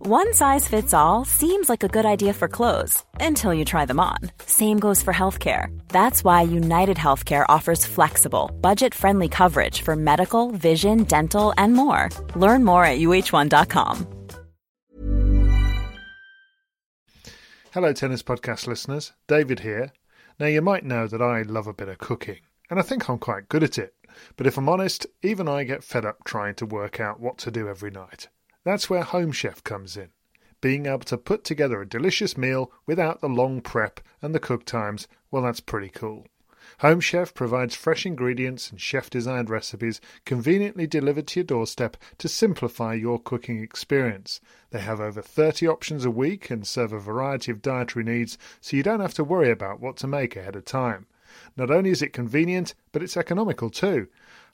One size fits all seems like a good idea for clothes until you try them on. Same goes for healthcare. That's why United Healthcare offers flexible, budget friendly coverage for medical, vision, dental, and more. Learn more at uh1.com. Hello, Tennis Podcast listeners. David here. Now, you might know that I love a bit of cooking, and I think I'm quite good at it. But if I'm honest, even I get fed up trying to work out what to do every night. That's where Home Chef comes in. Being able to put together a delicious meal without the long prep and the cook times, well, that's pretty cool. Home Chef provides fresh ingredients and chef designed recipes conveniently delivered to your doorstep to simplify your cooking experience. They have over 30 options a week and serve a variety of dietary needs, so you don't have to worry about what to make ahead of time. Not only is it convenient, but it's economical too.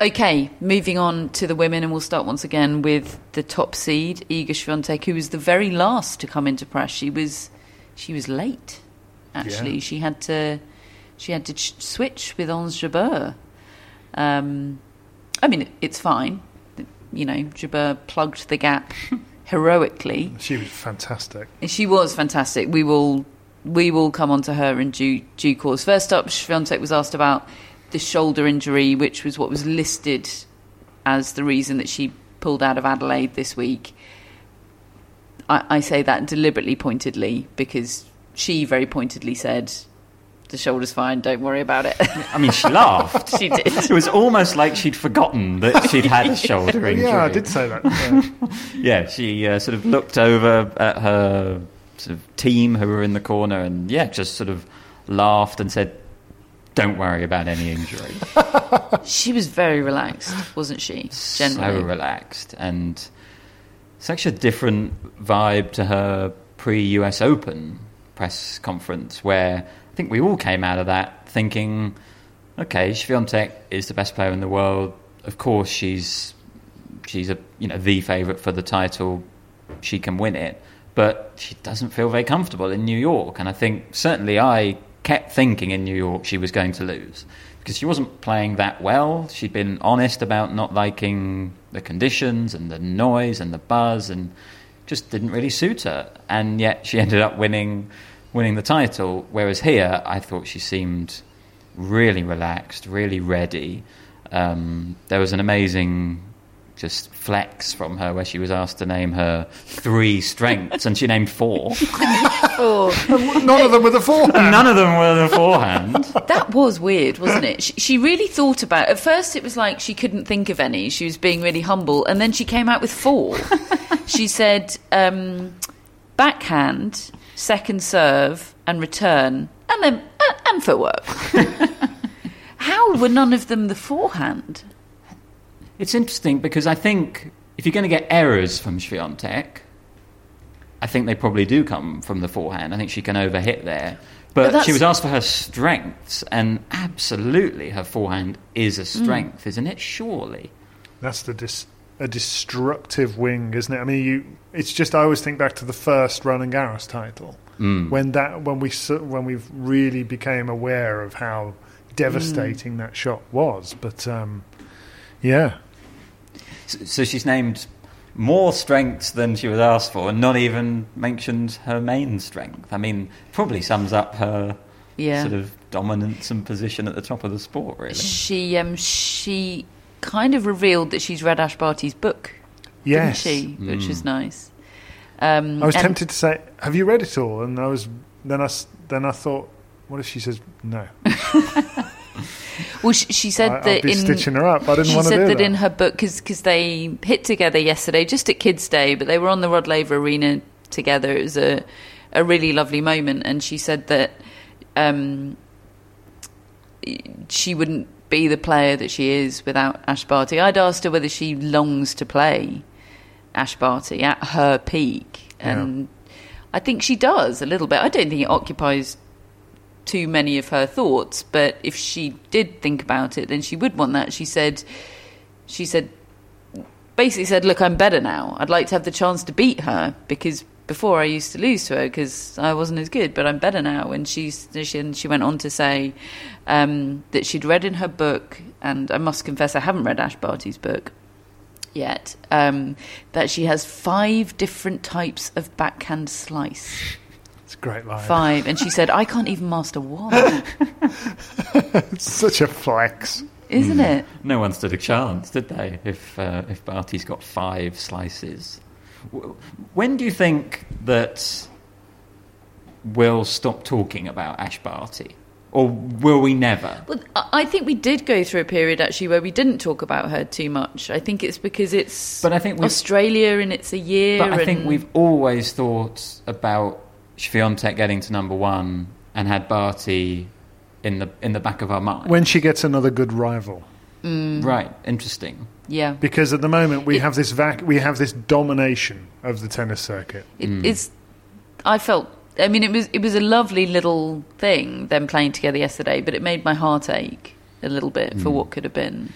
Okay, moving on to the women, and we'll start once again with the top seed, Iga Swiatek, who was the very last to come into press. She was, she was late. Actually, Yeah. she had to, she had to ch- switch with Ons Jabeur. Um, I mean, it's fine. You know, Jabeur plugged the gap heroically. She was fantastic. She was fantastic. We will we will come on to her in due, due course. First up, Swiatek was asked about the shoulder injury, which was what was listed as the reason that she pulled out of Adelaide this week. I, I say that deliberately, pointedly, because she very pointedly said, "The shoulder's fine. Don't worry about it." I mean, she laughed. she did. It was almost like she'd forgotten that she'd had a shoulder injury. Yeah, I did say that. Yeah. Yeah, she uh, sort of looked over at her sort of team who were in the corner and, yeah, just sort of laughed and said, Don't worry about any injury. She was very relaxed, wasn't she? Generally, so relaxed and such a different vibe to her pre-US Open press conference where I think we all came out of that thinking, okay, Swiatek is the best player in the world. Of course, she's she's a you know the favourite for the title. She can win it, but she doesn't feel very comfortable in New York. And I think certainly I kept thinking in New York she was going to lose because she wasn't playing that well. She'd been honest about not liking the conditions and the noise and the buzz and just didn't really suit her. And yet she ended up winning winning the title. Whereas here, I thought she seemed really relaxed, really ready. Um, there was an amazing just flex from her where she was asked to name her three strengths and she named four. None of them were the forehand. None of them were the forehand. that was weird, wasn't it? She, she really thought about. At first, it was like she couldn't think of any. She was being really humble, and then she came out with four. she said, um, "Backhand, second serve, and return, and then and, and footwork." How were none of them the forehand? It's interesting because I think if you're going to get errors from Swiatek, I think they probably do come from the forehand. I think she can overhit there. But, But she was asked for her strengths, and absolutely her forehand is a Mm. strength, isn't it? Surely. That's the dis- a destructive wing, isn't it? I mean, you. It's just I always think back to the first Roland Garros title when that when we when we really became aware of how devastating that shot was. But um, yeah, So, so she's named more strengths than she was asked for, and not even mentioned her main strength. I mean, probably sums up her Yeah. sort of dominance and position at the top of the sport, really. She um she kind of revealed that she's read Ash Barty's book, yes. didn't she? Which is nice. Um, I was and- tempted to say, "Have you read it all?" And I was then I s- then I thought, what if she says no? Well, she, she said I, that in stitching her up. I didn't she want to said do that, that. in her book because they hit together yesterday, just at Kids Day, but they were on the Rod Laver Arena together. It was a a really lovely moment, and she said that um, she wouldn't be the player that she is without Ash Barty. I'd asked her whether she longs to play Ash Barty at her peak, and I think she does a little bit. I don't think it occupies too many of her thoughts, but if she did think about it, then she would want that. She said, she said, basically said, "Look, I'm better now. I'd like to have the chance to beat her because before I used to lose to her because I wasn't as good, but I'm better now." And she's she, and she went on to say um, that she'd read in her book, and I must confess I haven't read Ash Barty's book yet, um, that she has five different types of backhand slice. It's a great line. Five, and she said, "I can't even master one." It's such a flex. Isn't it? No one stood a chance, did they? If uh, if Barty's got five slices, when do you think that we'll stop talking about Ash Barty, or will we never? Well, I I think we did go through a period actually where we didn't talk about her too much. I think it's because it's But I think we've- Australia and it's a year. But I think we've always thought about Swiatek getting to number one and had Barty in the in the back of our mind. When she gets another good rival, right, interesting. yeah. because at the moment we It- have this vac- we have this domination of the tennis circuit. It, It's. I felt. I mean, it was it was a lovely little thing them playing together yesterday, but it made my heart ache a little bit for what could have been.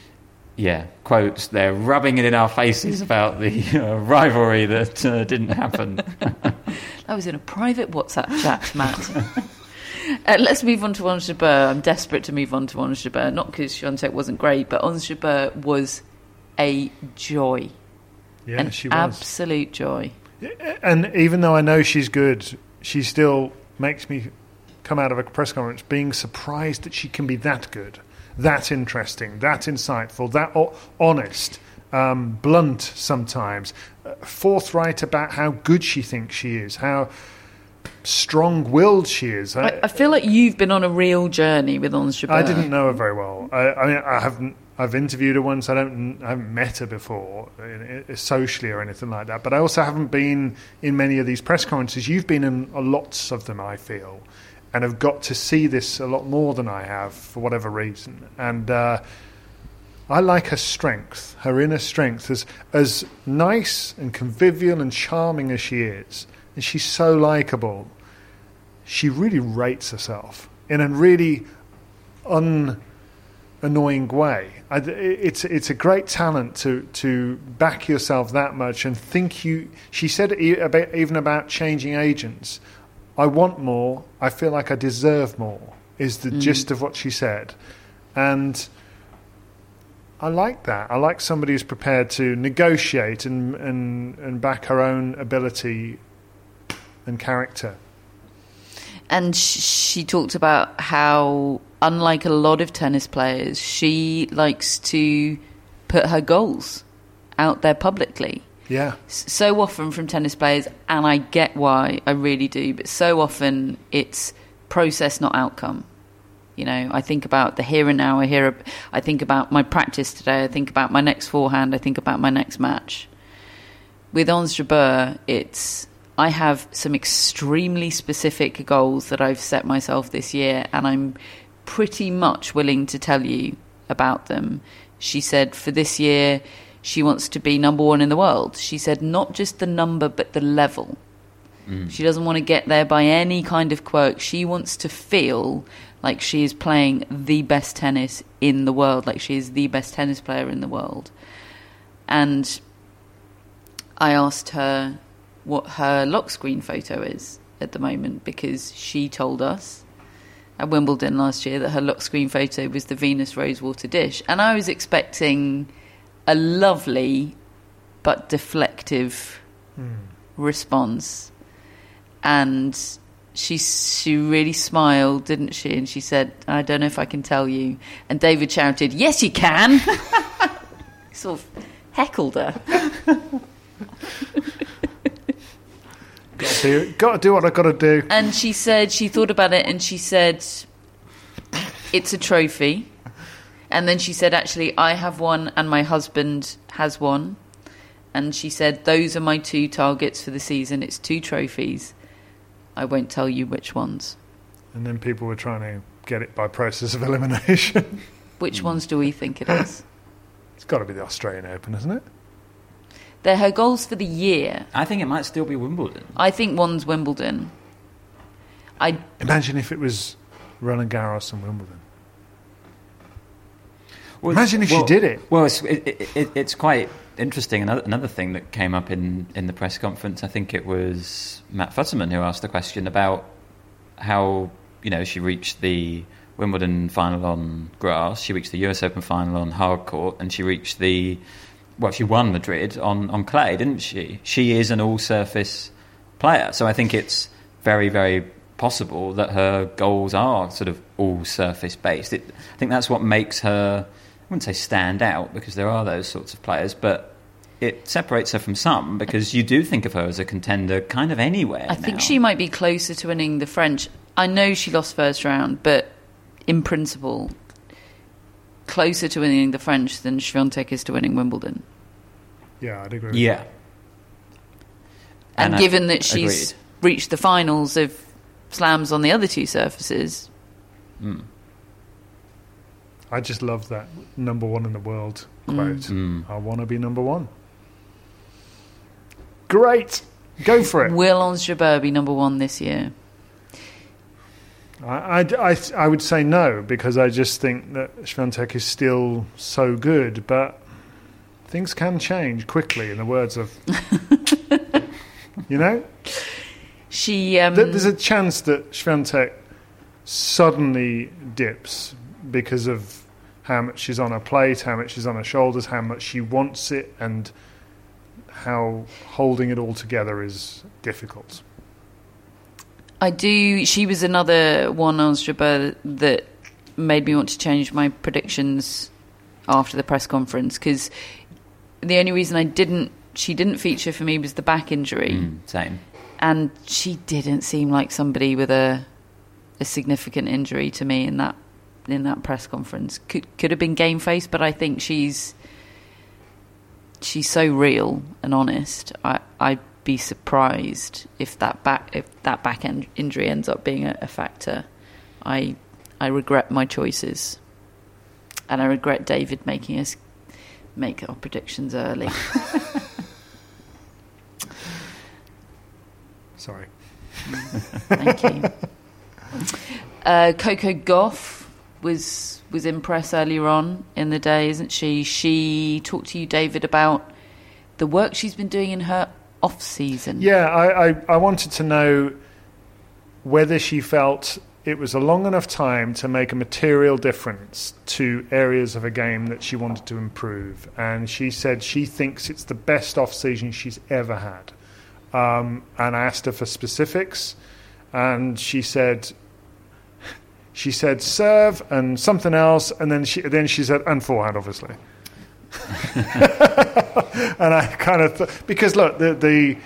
Yeah, quotes. They're rubbing it in our faces about the uh, rivalry that uh, didn't happen. I was in a private WhatsApp chat, Matt. uh, let's move on to Ons Jabeur. I'm desperate to move on to Ons Jabeur, not because Swiatek wasn't great, but Ons Jabeur was a joy, Yeah, an she was. absolute joy. and even though I know she's good, she still makes me come out of a press conference being surprised that she can be that good, that interesting, that insightful, that o- honest, um, blunt sometimes, forthright about how good she thinks she is, how strong-willed she is. I, I feel like you've been on a real journey with Ons Jabeur. I didn't know her very well. I, I mean, I haven't. I've interviewed her once. I don't. I haven't met her before, socially or anything like that. But I also haven't been in many of these press conferences. You've been in lots of them, I feel, and have got to see this a lot more than I have for whatever reason. And uh, I like her strength, her inner strength, as as nice and convivial and charming as she is, and she's so likable. She really rates herself in a really un annoying way. I, it's it's a great talent to to back yourself that much and think you. She said even about changing agents. I want more. I feel like I deserve more. Is the mm. gist of what she said, and I like that. I like somebody who's prepared to negotiate and and and back her own ability and character. And she talked about how unlike a lot of tennis players, she likes to put her goals out there publicly. Yeah. So often from tennis players, and I get why, I really do, but so often it's process, not outcome. You know, I think about the here and now. I hear, I think about my practice today. I think about my next forehand. I think about my next match. With Ons Jabeur, it's I have some extremely specific goals that I've set myself this year, and I'm pretty much willing to tell you about them. She said for this year, she wants to be number one in the world. She said not just the number, but the level. Mm. She doesn't want to get there by any kind of quirk. She wants to feel like she is playing the best tennis in the world, like she is the best tennis player in the world. And I asked her what her lock screen photo is at the moment because she told us at Wimbledon last year that her lock screen photo was the Venus Rosewater dish. And I was expecting a lovely but deflective mm. response. And she she really smiled, didn't she? And she said, "I don't know if I can tell you." And David shouted, "Yes, you can!" sort of heckled her. Got to do, got to do what I got to do. And she said she thought about it, and she said it's a trophy. And then she said, actually, I have one, and my husband has one. And she said, those are my two targets for the season. It's two trophies. I won't tell you which ones. And then people were trying to get it by process of elimination. which hmm. ones do we think it is? It's got to be the Australian Open, isn't it? They're her goals for the year. I think it might still be Wimbledon. I think one's Wimbledon. I imagine if it was Roland Garros and Wimbledon. Well, imagine if well, she did it. Well, it's, it, it, it's quite interesting. Another, another thing that came up in, in the press conference, I think it was Matt Futterman who asked the question about how you know she reached the Wimbledon final on grass, she reached the US Open final on hard court, and she reached the well, she won Madrid on, on clay, didn't she? She is an all surface player. So I think it's very, very possible that her goals are sort of all surface based. It, I think that's what makes her, wouldn't say stand out because there are those sorts of players, but it separates her from some because you do think of her as a contender kind of anywhere. I now. think she might be closer to winning the French. I know she lost first round, but in principle, closer to winning the French than Swiatek is to winning Wimbledon. Yeah, I'd agree. yeah. And, and given that she's agreed. reached the finals of slams on the other two surfaces. Mm. I just love that number one in the world quote. Mm. I want to be number one. Great. Go for it. Will Ons Jabeur be number one this year? I, I, I, would say no because I just think that Swiatek is still so good, but things can change quickly. In the words of, you know, she um, there's a chance that Swiatek suddenly dips because of how much she's on her plate, how much she's on her shoulders, how much she wants it, and how holding it all together is difficult. I do. She was another one Ons Jabeur that made me want to change my predictions after the press conference because the only reason I didn't, she didn't feature for me was the back injury, Mm, same. and she didn't seem like somebody with a a significant injury to me in that in that press conference. Could could have been game face, but I think she's she's so real and honest. I I'd be surprised if that back if that back end injury ends up being a, a factor. I I regret my choices, and I regret David making us make our predictions early. Sorry. Thank you. Uh, Coco Gauff was was in press earlier on in the day, isn't she? She talked to you, David, about the work she's been doing in her off season. Yeah, I, I, I wanted to know whether she felt it was a long enough time to make a material difference to areas of a game that she wanted to improve. And she said she thinks it's the best off season she's ever had. Um, and I asked her for specifics, and she said she said serve and something else, and then she then she said and forehand, obviously. and I kind of th- because look the the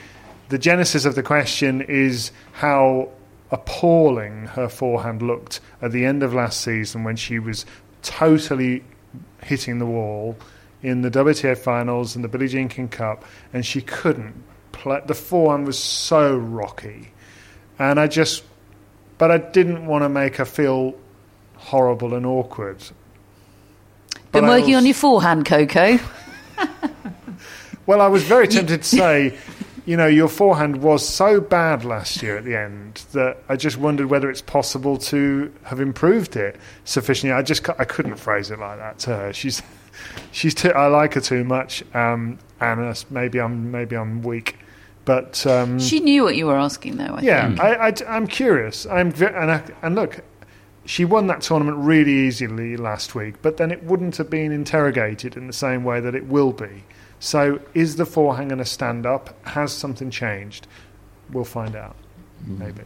the genesis of the question is how appalling her forehand looked at the end of last season when she was totally hitting the wall in the WTA finals and the Billie Jean King Cup, and she couldn't play. The forehand was so rocky, and I just, but I didn't want to make her feel horrible and awkward. Been But I working on your forehand, Coco. Well, I was very tempted to say, you know, your forehand was so bad last year at the end that I just wondered whether it's possible to have improved it sufficiently. I just I couldn't phrase it like that to her. She's she's too, I like her too much, um, and maybe I'm maybe I'm weak, but um, She knew what you were asking, though. I think. yeah, think. I, am curious. I'm ve- and I, and look, she won that tournament really easily last week, but then it wouldn't have been interrogated in the same way that it will be. So, is the forehand going to stand up? Has something changed? We'll find out. Maybe.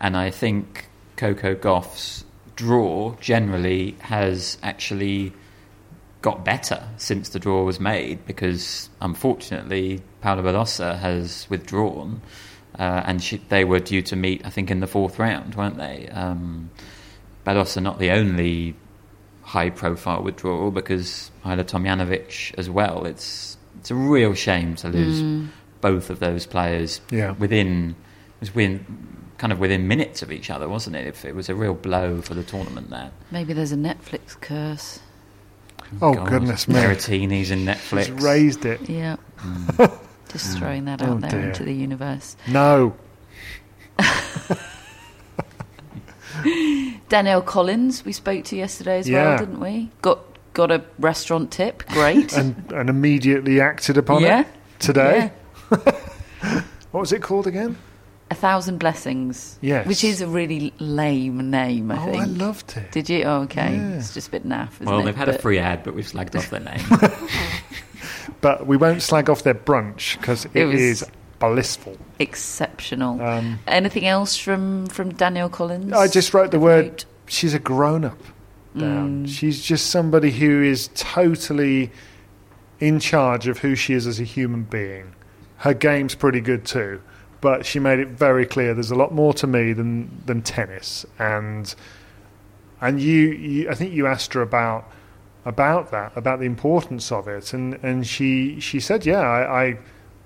And I think Coco Gauff's draw generally has actually got better since the draw was made because unfortunately Paula Badosa has withdrawn uh, and she, they were due to meet I think in the fourth round weren't they um, Badosa not the only high profile withdrawal because Ajla Tomljanovic as well it's it's a real shame to lose Mm. both of those players Yeah. within it was within kind of within minutes of each other wasn't it if it was a real blow for the tournament there Maybe there's a Netflix curse. Oh, God, goodness me. Berrettini's in Netflix She's raised it. Yeah. Mm. Just throwing that Oh, out there dear. into the universe. No. Danielle Collins, we spoke to yesterday as Yeah. well, didn't we? Got got a restaurant tip. Great. And, and immediately acted upon Yeah. it today. what was it called again? A thousand blessings. Yes. Which is a really lame name, I oh, think. I loved it. Did you? Oh, okay. Yeah. It's just a bit naff, isn't well they've had a free ad but we've slagged off their name But we won't slag off their brunch because It was- is blissful. Exceptional. Um, Anything else from from Danielle Collins? I just wrote the word. Wrote- She's a grown up. Down. Mm. She's just somebody who is totally in charge of who she is as a human being. Her game's pretty good too, but she made it very clear there's a lot more to me than than tennis. And and you, you I think you asked her about about that, about the importance of it, and and she she said, yeah, I. I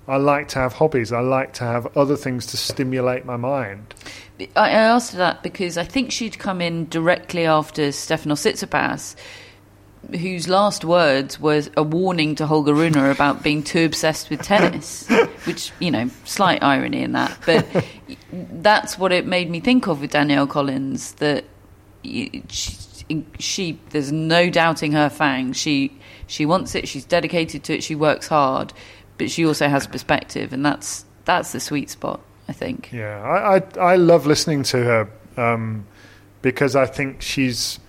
I like to have hobbies. I like to have other things to stimulate my mind. I asked her that because I think she'd come in directly after Stefanos Tsitsipas, whose last words was a warning to Holger Rune about being too obsessed with tennis, which, you know, slight irony in that. But that's what it made me think of with Danielle Collins, that she, she there's no doubting her fang. She, she wants it, she's dedicated to it, she works hard, but she also has perspective, and that's, that's the sweet spot, I think. Yeah, I, I, I love listening to her um, because I think she's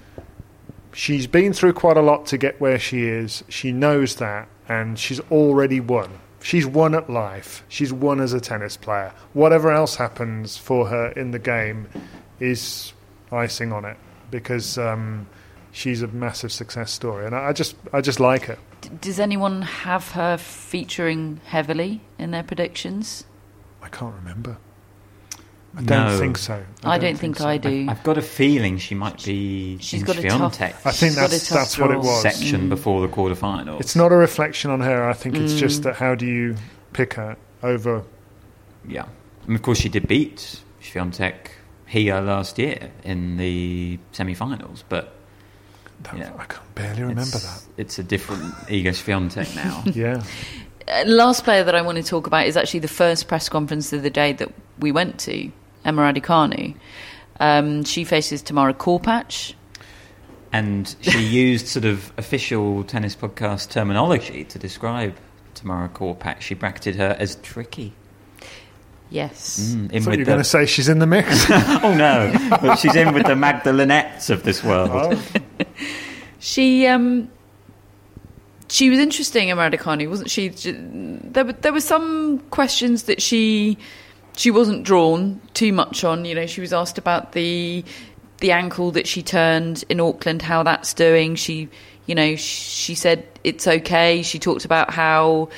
she's been through quite a lot to get where she is. She knows that, and she's already won. She's won at life. She's won as a tennis player. Whatever else happens for her in the game is icing on it because um, she's a massive success story, and I, I just I just like her. does anyone have her featuring heavily in their predictions? I can't remember. I don't No. think so. I don't think I do. I've got a feeling she might be She's in got a tough- Swiatek I think that's tough that's what it draw. was. section before the quarterfinals. It's not a reflection on her. I think it's Mm. just that how do you pick her over? Yeah. And of course, she did beat Swiatek here last year in the semi-finals, but Yeah. I can barely remember it's, that. It's a different Iga Swiatek now. Yeah, Uh, last player that I want to talk about is actually the first press conference of the day that we went to, Emma Raducanu. Um, she faces Tamara Korpatsch. and she used sort of official tennis podcast terminology to describe Tamara Korpatsch. She bracketed her as tricky. Yes. Mm, I in thought you were with going to say she's in the mix. oh no, but she's in with the Magdalenettes of this world. Oh, She um, she was interesting, Emma Raducanu, wasn't she? There were there were some questions that she she wasn't drawn too much on. You know, she was asked about the the ankle that she turned in Auckland, how that's doing. She, you know, she said it's okay. She talked about how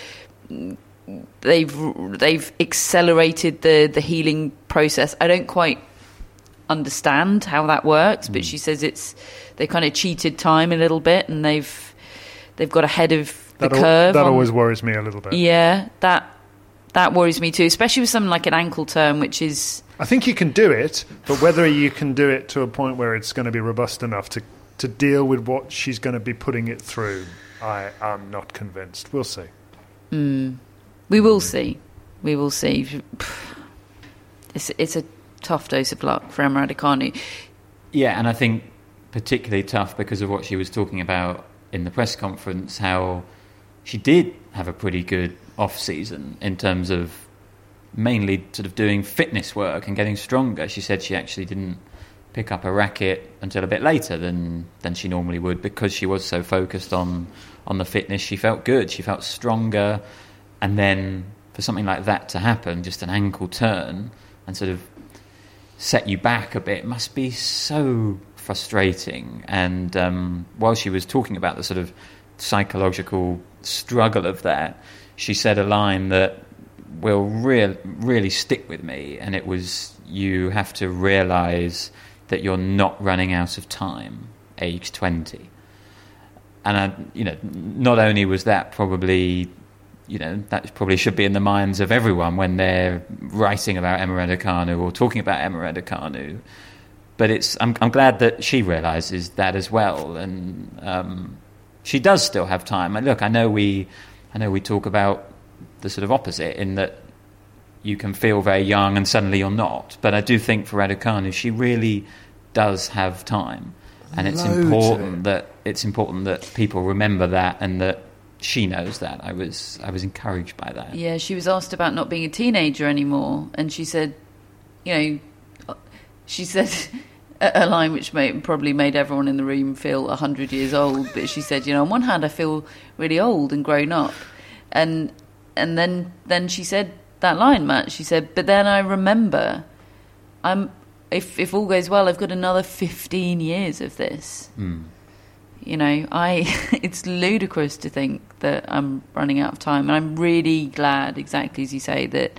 they've they've accelerated the the healing process. I don't quite understand how that works, but mm. she says it's they kind of cheated time a little bit, and they've they've got ahead of the that al- curve. that on- always worries me a little bit. yeah, that that worries me too, especially with something like an ankle turn, which is I think you can do it, but whether you can do it to a point where it's going to be robust enough to to deal with what she's going to be putting it through, I am not convinced. We'll see. Hmm. we will see, we will see. It's it's a tough dose of luck for Emma Raducanu. Yeah, and I think particularly tough because of what she was talking about in the press conference, how she did have a pretty good off season in terms of mainly sort of doing fitness work and getting stronger. She said she actually didn't pick up a racket until a bit later than than she normally would because she was so focused on on the fitness. She felt good, she felt stronger, and then for something like that to happen, just an ankle turn and sort of set you back a bit must be so frustrating. And um, while she was talking about the sort of psychological struggle of that, she said a line that will real, really stick with me, and it was you have to realize that you're not running out of time, age 20. And, I, you know, not only was that probably you know, that probably should be in the minds of everyone when they're writing about Emma Raducanu or talking about Emma Raducanu. But it's, I'm, I'm glad that she realizes that as well, and um, she does still have time. Look, I know we, I know we talk about the sort of opposite in that you can feel very young and suddenly you're not. But I do think for Raducanu, she really does have time, and it's Loads important it. that it's important that people remember that and that she knows that. I was I was encouraged by that. Yeah, she was asked about not being a teenager anymore, and she said, you know, she said a line which made, probably made everyone in the room feel a hundred years old. But she said, you know, on one hand, I feel really old and grown up, and and then then she said that line, Matt. She said, but then I remember, I'm if if all goes well, I've got another fifteen years of this. Hmm. You know, I it's ludicrous to think that I'm running out of time, and I'm really glad, exactly as you say, that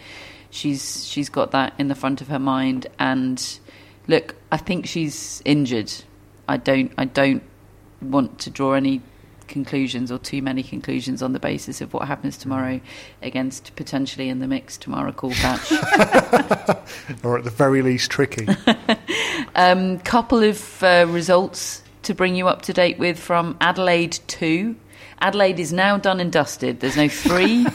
she's she's got that in the front of her mind. And look, I think she's injured. I don't I don't want to draw any conclusions or too many conclusions on the basis of what happens tomorrow against potentially in the mix tomorrow Korpatsch. Or at the very least, tricky. Um, couple of uh, results to bring you up to date with from Adelaide 2. Adelaide is now done and dusted. There's no three.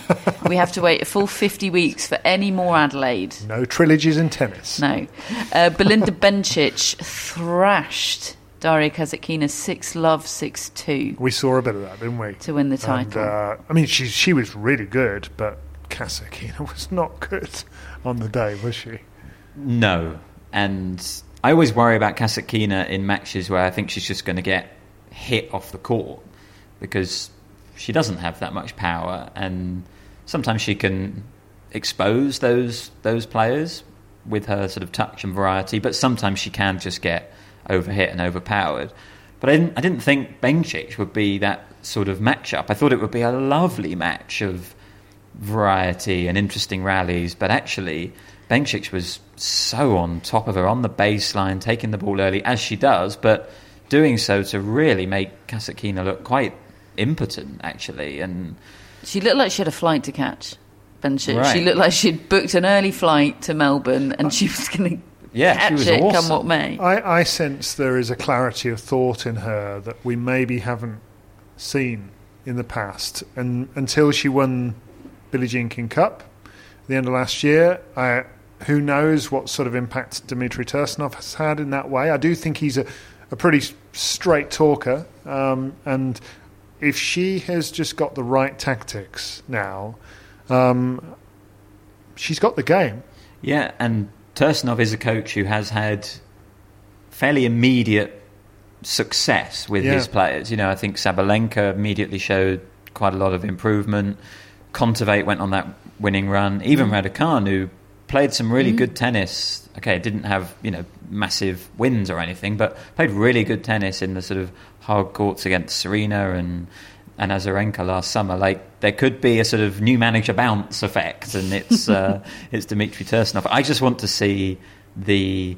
we have to wait a full 50 weeks for any more Adelaide. no trilogies in tennis. No. Uh, Belinda Bencic thrashed Daria Kasatkina 6 love 6 2 We saw a bit of that, didn't we? to win the And, title. uh, I mean, she she was really good, but Kasatkina was not good on the day, was she? No, and I always worry about Kasatkina in matches where I think she's just going to get hit off the court because she doesn't have that much power, and sometimes she can expose those those players with her sort of touch and variety, but sometimes she can just get overhit and overpowered. But I didn't, I didn't think Bencic would be that sort of matchup. I thought it would be a lovely match of variety and interesting rallies, but actually, Bencic was so on top of her on the baseline, taking the ball early as she does, but doing so to really make Kasatkina look quite impotent, actually. And she looked like she had a flight to catch. Bencic. Right. She looked like she'd booked an early flight to Melbourne, and she was going to Yeah, she was it come awesome. what may. I, I sense there is a clarity of thought in her that we maybe haven't seen in the past. And until she won Billie Jean King Cup at the end of last year, I, who knows what sort of impact Dmitry Tursunov has had in that way. I do think he's a, a pretty straight talker. Um, and if she has just got the right tactics now, um, she's got the game. Yeah, and Tursunov is a coach who has had fairly immediate success with Yeah. his players. You know, I think Sabalenka immediately showed quite a lot of improvement. Kontaveit went on that winning run. Even Raducanu played some really good tennis. Okay, didn't have you know massive wins or anything, but played really good tennis in the sort of hard courts against Serena and and Azarenka last summer. Like there could be a sort of new manager bounce effect, and it's uh, it's Dmitry Tursunov. I just want to see the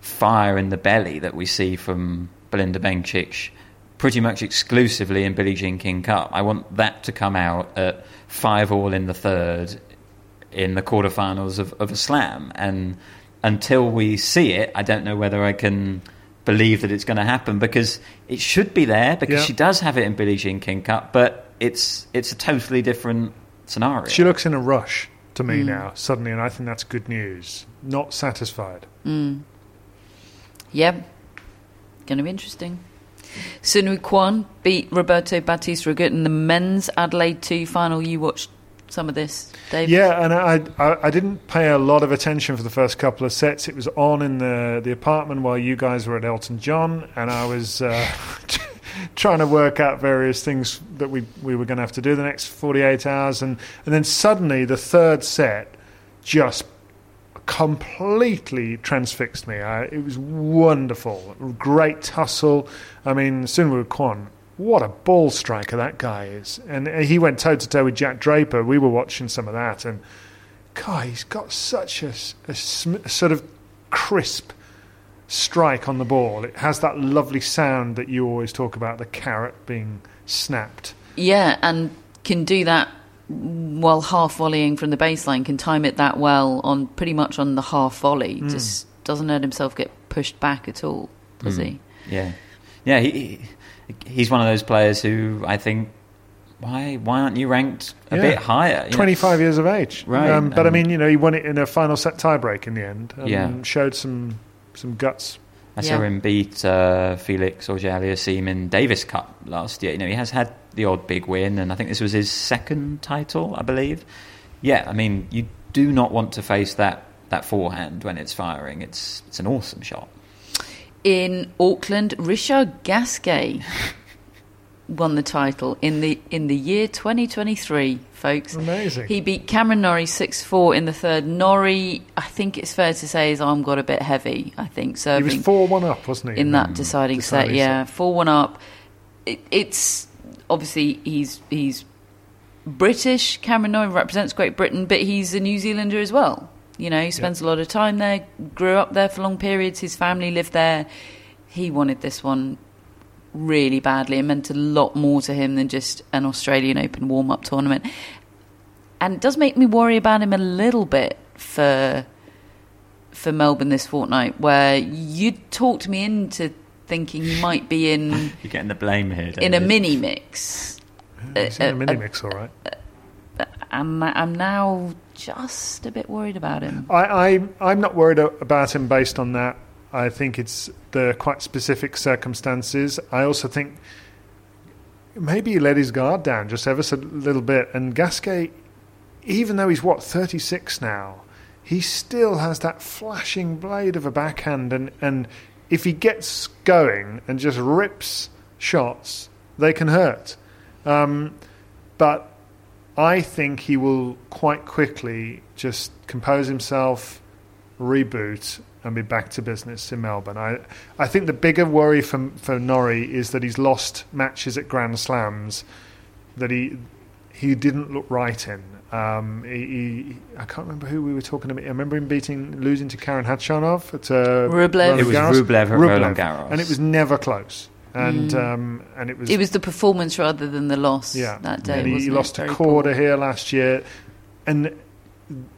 fire in the belly that we see from Belinda Bencic pretty much exclusively in Billie Jean King Cup. I want that to come out at five all in the third in the quarterfinals of, of a slam. And until we see it, I don't know whether I can believe that it's going to happen because it should be there because Yeah. she does have it in Billie Jean King Cup, but it's it's a totally different scenario. She looks in a rush to me now, suddenly, and I think that's good news. Not satisfied. Mm. Yeah, going to be interesting. Soonwoo Kwon beat Roberto Bautista Agut in the men's Adelaide 2 final. You watched some of this? Yeah, and I, I I didn't pay a lot of attention for the first couple of sets. It was on in the the apartment while you guys were at Elton John, and I was uh, trying to work out various things that we we were going to have to do the next forty eight hours, and and then suddenly the third set just completely transfixed me. I, it was wonderful, great tussle. I mean, Soonwoo Kwon, what a ball striker that guy is, and he went toe to toe with Jack Draper. We were watching some of that, and God, he's got such a, s- a sm- a sort of crisp strike on the ball. It has that lovely sound that you always talk about, the carrot being snapped. Yeah, and can do that while half volleying from the baseline, can time it that well on pretty much on the half volley. Hmm. Just doesn't let himself get pushed back at all, does Hmm. he? Yeah, yeah. He, he he's one of those players who I think why why aren't you ranked a Yeah. bit higher? 25 years of age. Right, Um, but I um, mean, you know, he won it in a final set tiebreak in the end. And Yeah. Showed some some guts. I saw Yeah. him beat uh, Felix Auger-Aliassime in Davis Cup last year. You know, he has had the odd big win, and I think this was his second title, I believe. Yeah, I mean, you do not want to face that that forehand when it's firing. It's it's an awesome shot. In Auckland, Richard Gasquet won the title in the in the year 2023, folks. Amazing. He beat Cameron Norrie 6-4 in the third. Norrie, I think it's fair to say, his arm got a bit heavy. I think He serving was 4 1 up, wasn't he? in that hmm. deciding, set. deciding Yeah, four one up. It, it's obviously he's he's British. Cameron Norrie represents Great Britain, but he's a New Zealander as well. You know, he spends a lot of time there, grew up there for long periods. His family lived there. He wanted this one really badly. It meant a lot more to him than just an Australian Open warm up tournament. And it does make me worry about him a little bit for for Melbourne this fortnight, where you talked me into thinking he might be in You're getting the blame here. in a mini mix, He's in uh, a mini uh, mix, all right. and I'm now just a bit worried about him. I, I, I'm not worried about him based on that. I think it's the quite specific circumstances. I also think maybe he let his guard down just ever so little bit. And Gasquet, even though he's what 36 now, he still has that flashing blade of a backhand. And, and if he gets going and just rips shots, they can hurt. Um, but I think he will quite quickly just compose himself, reboot, and be back to business in Melbourne. I, I think the bigger worry for, for Norrie is that he's lost matches at Grand Slams that he he didn't look right in. Um, he, he, I can't remember who we were talking about. I remember him beating, losing to Karen Khachanov at uh, Rublev. It was Garros. Rublev at Roland Garros. and it was never close. And um, and it was It was the performance rather than the loss yeah. that day. and he, he lost Very Corda poor. here last year, and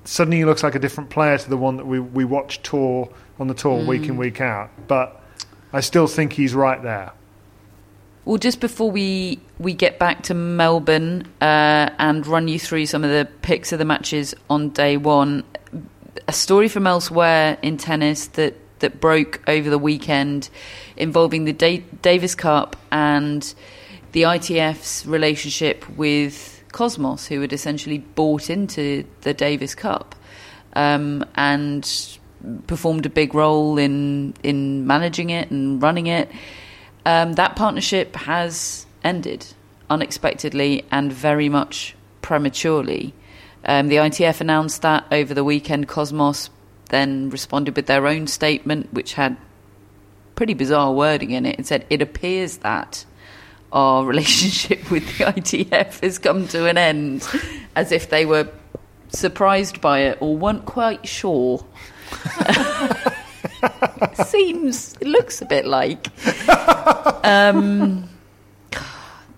suddenly he looks like a different player to the one that we we watch tour on the tour week Mm. in week out. But I still think he's right there. Well, just before we we get back to Melbourne uh, and run you through some of the picks of the matches on day one, a story from elsewhere in tennis that that broke over the weekend involving the da- Davis Cup and the ITF's relationship with Kosmos, who had essentially bought into the Davis Cup um, and performed a big role in in managing it and running it. Um, that partnership has ended unexpectedly and very much prematurely. Um, the ITF announced that over the weekend. Kosmos then responded with their own statement, which had pretty bizarre wording in it. and said, It appears that our relationship with the ITF has come to an end, as if they were surprised by it or weren't quite sure. Seems, it looks a bit like. Um,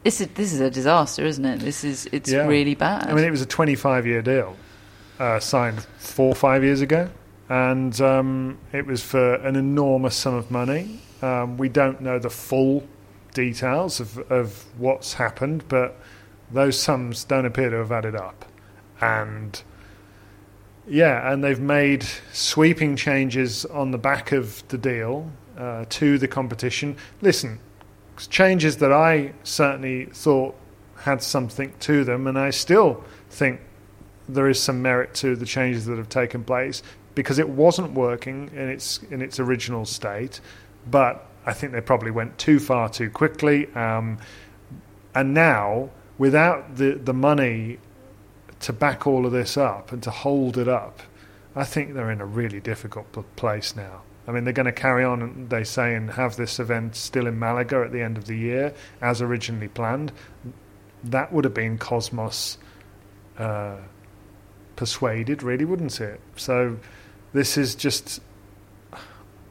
this is this is a disaster, isn't it? This is it's Yeah. really bad. I mean, it was a 25 year deal uh, signed four or five years ago, and um, it was for an enormous sum of money. Um, we don't know the full details of, of what's happened, but those sums don't appear to have added up. And yeah, and they've made sweeping changes on the back of the deal uh, to the competition. Listen, changes that I certainly thought had something to them, and I still think there is some merit to the changes that have taken place because it wasn't working in its in its original state. But I think they probably went too far too quickly, um, and now without the the money to back all of this up and to hold it up, I think they're in a really difficult place now. I mean, they're going to carry on, they say, and have this event still in Malaga at the end of the year as originally planned. That would have been Kosmos uh, persuaded, really, wouldn't it? So this is just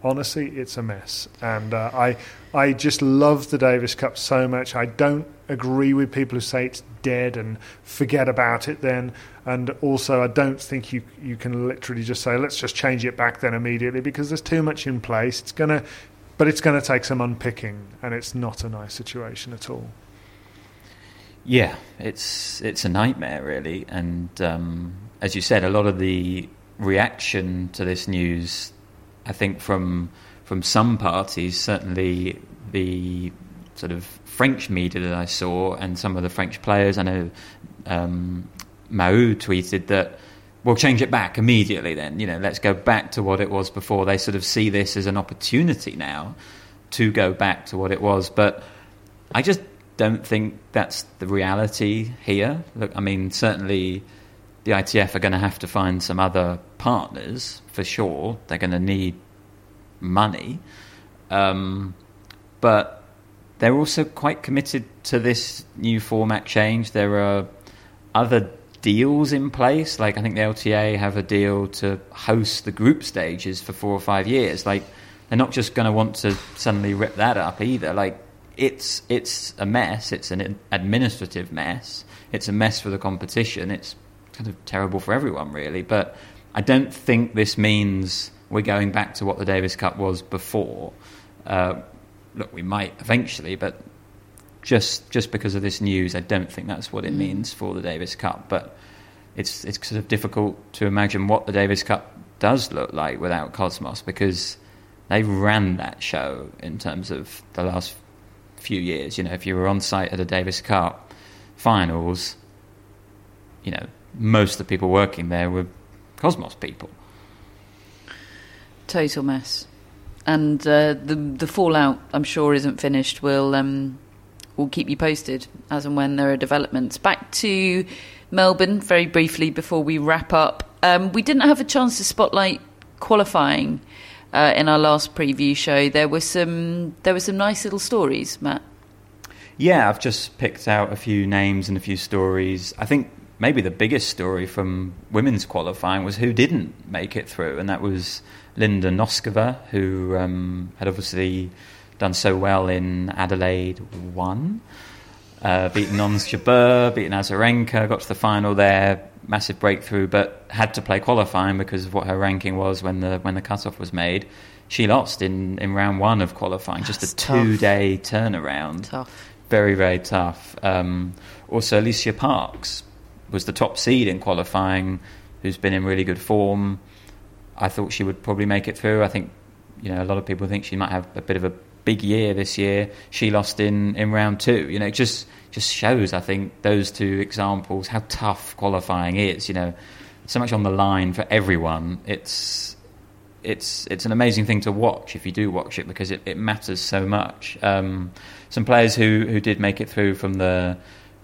honestly, it's a mess. And uh, I, I just love the Davis Cup so much. I don't agree with people who say it's dead and forget about it then. And also, I don't think you you can literally just say let's just change it back then immediately because there's too much in place. It's gonna, but it's gonna take some unpicking, and it's not a nice situation at all. Yeah, it's it's a nightmare really, and um, as you said, a lot of the reaction to this news, I think from from some parties, certainly the sort of French media that I saw, and some of the French players. I know um, tweeted that we'll change it back immediately. Then you know, let's go back to what it was before. They sort of see this as an opportunity now to go back to what it was, but I just don't think that's the reality here. Look, I mean, certainly the ITF are going to have to find some other partners for sure. They're going to need money, um, but they're also quite committed to this new format change. There are other deals in place. Like I think the LTA have a deal to host the group stages for four or five years. Like they're not just going to want to suddenly rip that up either. Like it's it's a mess. It's an administrative mess. It's a mess for the competition. It's kind of terrible for everyone, really. But I don't think this means we're going back to what the Davis Cup was before. Uh, look, we might eventually, but just just because of this news, I don't think that's what it means for the Davis Cup. But it's it's sort of difficult to imagine what the Davis Cup does look like without Kosmos because they ran that show in terms of the last few years. You know, if you were on site at the Davis Cup finals, you know, most of the people working there were Kosmos people. Total mess. And uh, the the fallout, I'm sure, isn't finished. We'll um, we'll keep you posted as and when there are developments. Back to Melbourne very briefly before we wrap up. Um, we didn't have a chance to spotlight qualifying uh, in our last preview show, there were some there were some nice little stories, Matt. Yeah, I've just picked out a few names and a few stories. I think maybe the biggest story from women's qualifying was who didn't make it through, and that was Linda Noskova, who um, had obviously done so well in Adelaide 1. Uh, beaten Ons Jabeur, beaten Azarenka, got to the final there, massive breakthrough, but had to play qualifying because of what her ranking was when the when the cutoff was made. She lost in, in round one of qualifying, That's just a two day turnaround. Tough. Very, very tough. Um, also, Alicia Parks was the top seed in qualifying, who's been in really good form. I thought she would probably make it through. I think, you know, a lot of people think she might have a bit of a big year this year. She lost in, in round two. You know, it just just shows, I think, those two examples how tough qualifying is. You know, so much on the line for everyone. It's it's it's an amazing thing to watch if you do watch it because it, it matters so much. Um, some players who, who did make it through from the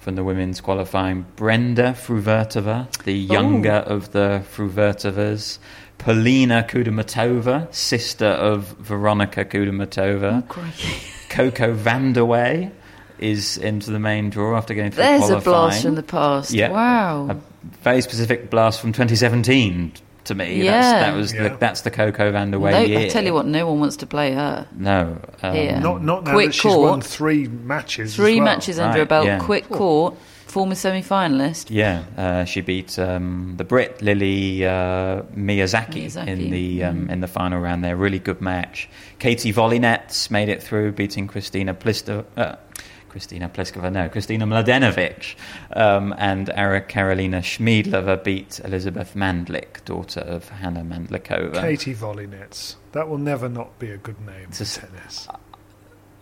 from the women's qualifying: Brenda Fruhvirtova, the younger of the Fruhvirtovas. Polina Kudermetova, sister of Veronika Kudermetova. Oh, Coco Vandeweghe is into the main draw after going through the qualifying. There's a blast from the past. Yeah. Wow. A very specific blast from 2017 to me. Yeah. That's, that was Yeah. the, that's the Coco Vandeweghe no, year. I tell you what, no one wants to play her. No. Um, Here. Not not now Quick that she's court. won three matches. as Three well. matches under her Right, belt, yeah. quick court, former semi-finalist. Yeah, uh, she beat um, the Brit Lily uh, Miyazaki, Miyazaki, in the um, mm. in the final round. There, really good match. Katie Volynets made it through, beating Christina Plisto. Uh, Christina Pliskova, no, Kristina Mladenovic, um, and Ara Karolina Schmiedlova beat Elizabeth Mandlik, daughter of Hana Mandlikova. Katie Volley-Nets. That will never not be a good name It's a for s- tennis.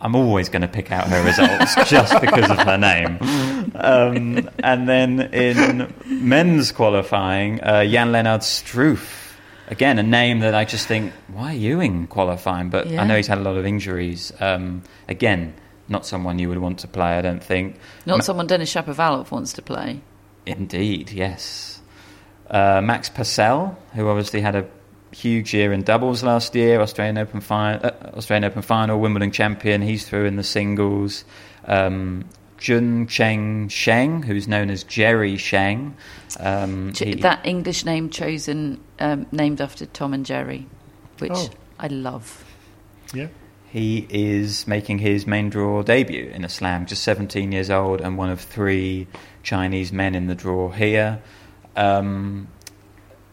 I'm always going to pick out her results just because of her name. Um, and then in men's qualifying, uh, Jan Lennard Struff. Again, a name that I just think, why are you in qualifying? But Yeah. I know he's had a lot of injuries. Um, again, not someone you would want to play, I don't think. Not Ma- someone Denis Shapovalov wants to play. Indeed, yes. Uh, Max Purcell, who obviously had a huge year in doubles last year, Australian Open final, uh, Australian Open final, Wimbledon champion. He's through in the singles. Um, Juncheng Shang, who's known as Jerry Shang. Um, Ch- he- that English name chosen, um, named after Tom and Jerry, which Oh. I love. Yeah. He is making his main draw debut in a slam, just 17 years old, and one of three Chinese men in the draw here. Um,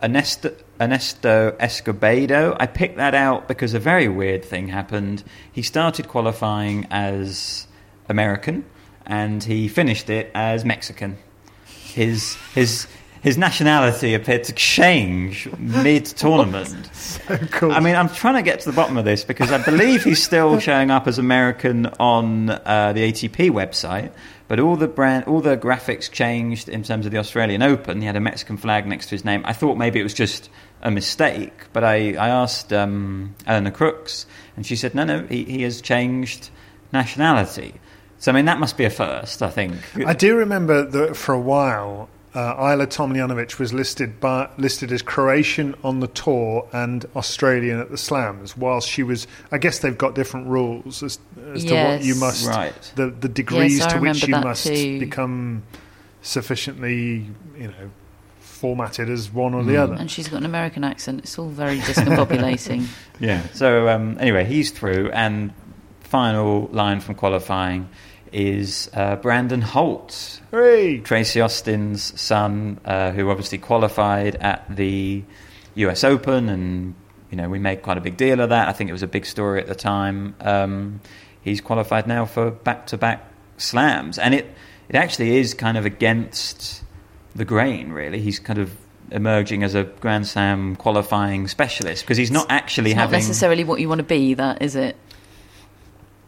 Ernesto, Ernesto Escobedo, I picked that out because a very weird thing happened. He started qualifying as American, and he finished it as Mexican. His his his nationality appeared to change mid tournament. So cool. I mean, I'm trying to get to the bottom of this because I believe he's still showing up as American on uh, the ATP website, but all the brand, all the graphics changed in terms of the Australian Open. He had a Mexican flag next to his name. I thought maybe it was just a mistake, but I, I asked um, Eleanor Crooks, and she said, no, no, he, he has changed nationality. So I mean, that must be a first, I think. I do remember that for a while, uh, Ajla Tomljanovic was listed by, listed as Croatian on the tour and Australian at the Slams. Whilst she was, I guess they've got different rules as, as to what you Yes. must, Right. the the degrees Yes, to which you must too. become sufficiently, you know, formatted as one or Hmm. the other. And she's got an American accent. It's all very discombobulating. Yeah. So um, anyway, he's through, and final line from qualifying is uh, Brandon Holt, Hooray! Tracy Austin's son, uh, who obviously qualified at the U.S. Open, and you know we made quite a big deal of that. I think it was a big story at the time. Um, he's qualified now for back-to-back slams, and it it actually is kind of against the grain, really. He's kind of emerging as a Grand Slam qualifying specialist because he's not actually It's not having. necessarily what you want to be, that is it?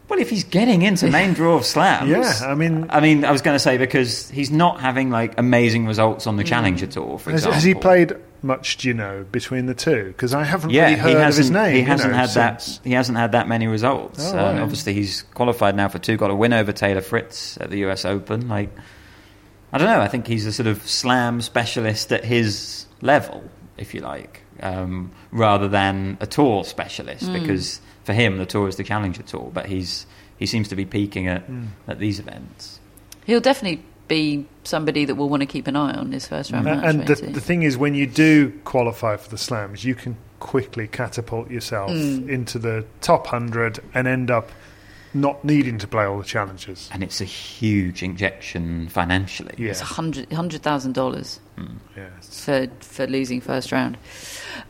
Well, if he's getting into main draw of slams, Yeah, I mean- I mean, I was going to say because he's not having like amazing results on the Challenger Tour, for Has, example. has he played much? Do you know between the two? Because I haven't Yeah, really he heard of hasn't. his name. he hasn't know, had that. He hasn't had that many results. Oh, Um, right. Obviously, he's qualified now for two. Got a win over Taylor Fritz at the U.S. Open. Like, I don't know. I think he's a sort of slam specialist at his level. if you like, um, rather than a tour specialist. Mm. Because for him, the tour is the Challenger Tour, but he's he seems to be peaking at Mm. at these events. He'll definitely be somebody that we'll want to keep an eye on his first round Uh, match. and the, the thing is, when you do qualify for the slams, you can quickly catapult yourself Mm. into the top hundred and end up not needing to play all the challenges. And it's a huge injection financially. Yeah, It's a hundred hundred thousand dollars yeah. it's- for for losing first round.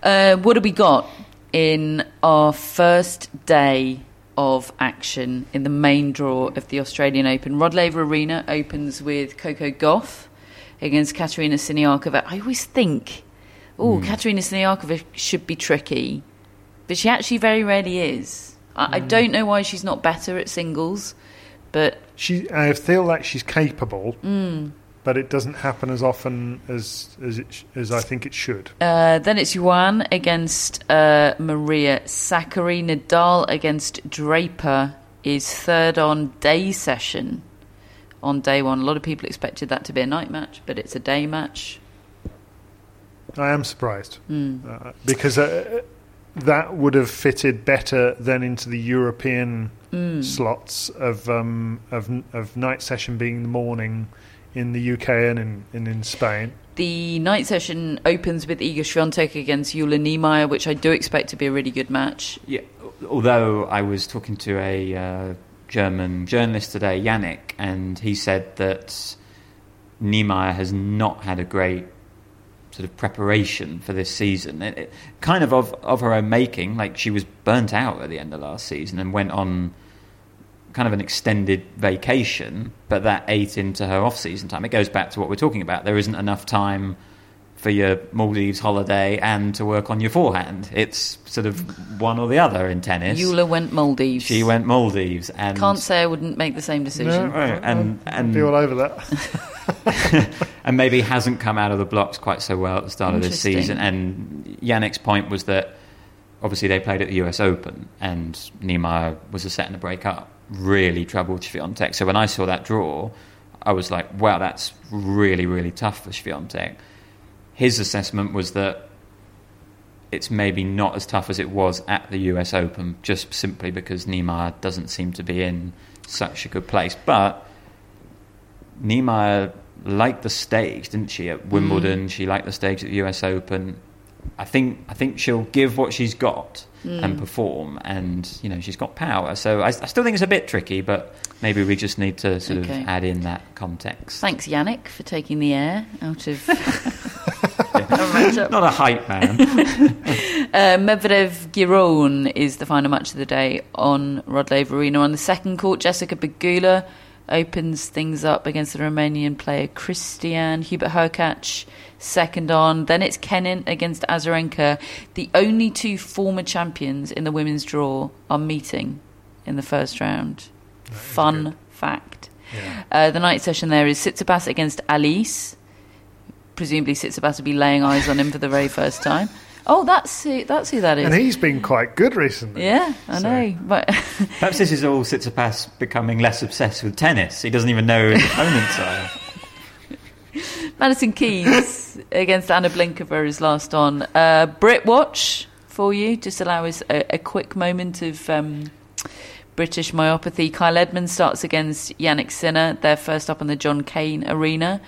Uh, what have we got in our first day of action in the main draw of the Australian Open? Rod Laver Arena opens with Coco Gauff against Katerina Siniakova. I always think, oh, Katerina Siniakova should be tricky, but she actually very rarely is. I, I don't know why she's not better at singles, but She, I feel like she's capable, Mm. But it doesn't happen as often as as it sh- as I think it should. Uh, then it's Yuan against uh, Maria Sakkari. Nadal against Draper is third on day session on day one. A lot of people expected that to be a night match, but it's a day match. I am surprised Mm. uh, because uh, that would have fitted better than into the European Mm. slots of um, of of night session being the morning in the UK and in and in Spain. The night session opens with Iga Swiatek against Jule Niemeier, which I do expect to be a really good match. Yeah, although I was talking to a uh, German journalist today, Yannick, and he said that Niemeier has not had a great sort of preparation for this season. It, it- kind of, of of her own making, like she was burnt out at the end of last season and went on kind of an extended vacation, but that ate into her off-season time. It goes back to what we're talking about. There isn't enough time for your Maldives holiday and to work on your forehand. It's sort of one or the other in tennis. Jule went Maldives. She went Maldives and Can't say I wouldn't make the same decision. No, Right, and I'd be all over that. and maybe hasn't come out of the blocks quite so well at the start of this season. And Yannick's point was that obviously they played at the US Open and Niemeier was a set and a break up. Really troubled Swiatek. So when I saw that draw, I was like, wow, that's really, really tough for Swiatek. His assessment was that it's maybe not as tough as it was at the US Open, just simply because Niemeier doesn't seem to be in such a good place. But Niemeier liked the stage, didn't she, at mm. Wimbledon? She liked the stage at the US Open. I think I think she'll give what she's got and perform, and you know she's got power. So I, I still think it's a bit tricky, but maybe we just need to sort Okay. of add in that context. Thanks, Yannick, for taking the air out of. Not a hype man. Uh, Medvedev Giron is the final match of the day on Rod Laver Arena. On the second court, Jessica Pegula opens things up against the Romanian player Christian Hubert Hurkacz. Second on, then it's Kenin against Azarenka. The only two former champions in the women's draw are meeting in the first round. Fun fact. Uh, the night session there is Tsitsipas against Halys. Presumably, Tsitsipas will be laying eyes on him for the very first time. Oh, that's who, that's who that is. And he's been quite good recently. Yeah, I So- know. But Perhaps this is all Tsitsipas becoming less obsessed with tennis. He doesn't even know who his opponents are. Madison Keys against Anna Blinkova is last on. Uh, Brit Watch for you. Just allow us a, a quick moment of um, British myopathy. Kyle Edmund starts against Jannik Sinner. They're first up on the John Cain Arena.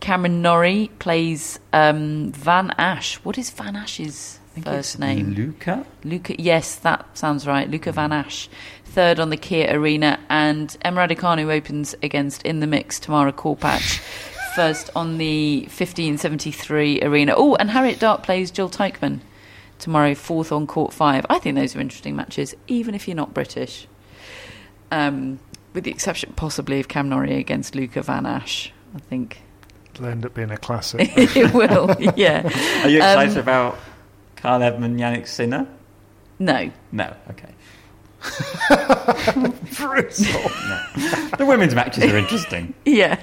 Cameron Norrie plays um, Van Assche. What is Van Assche's first name? Luca? Luca, yes, that sounds right. Luca Van Assche, third on the Kia Arena, and Emma Raducanu opens against in the mix Tamara Korpatsch, first on the 1573 Arena. Oh, and Harriet Dart plays Jil Teichmann tomorrow, fourth on court five. I think those are interesting matches, even if you're not British. Um, with the exception, possibly, of Cam Norrie against Luca Van Assche. I think It'll end up being a classic. it will. Yeah. Are you excited Um, about Carl Edmund Jannik Sinner? No. No, okay. Brutal. The women's matches are interesting. Yeah.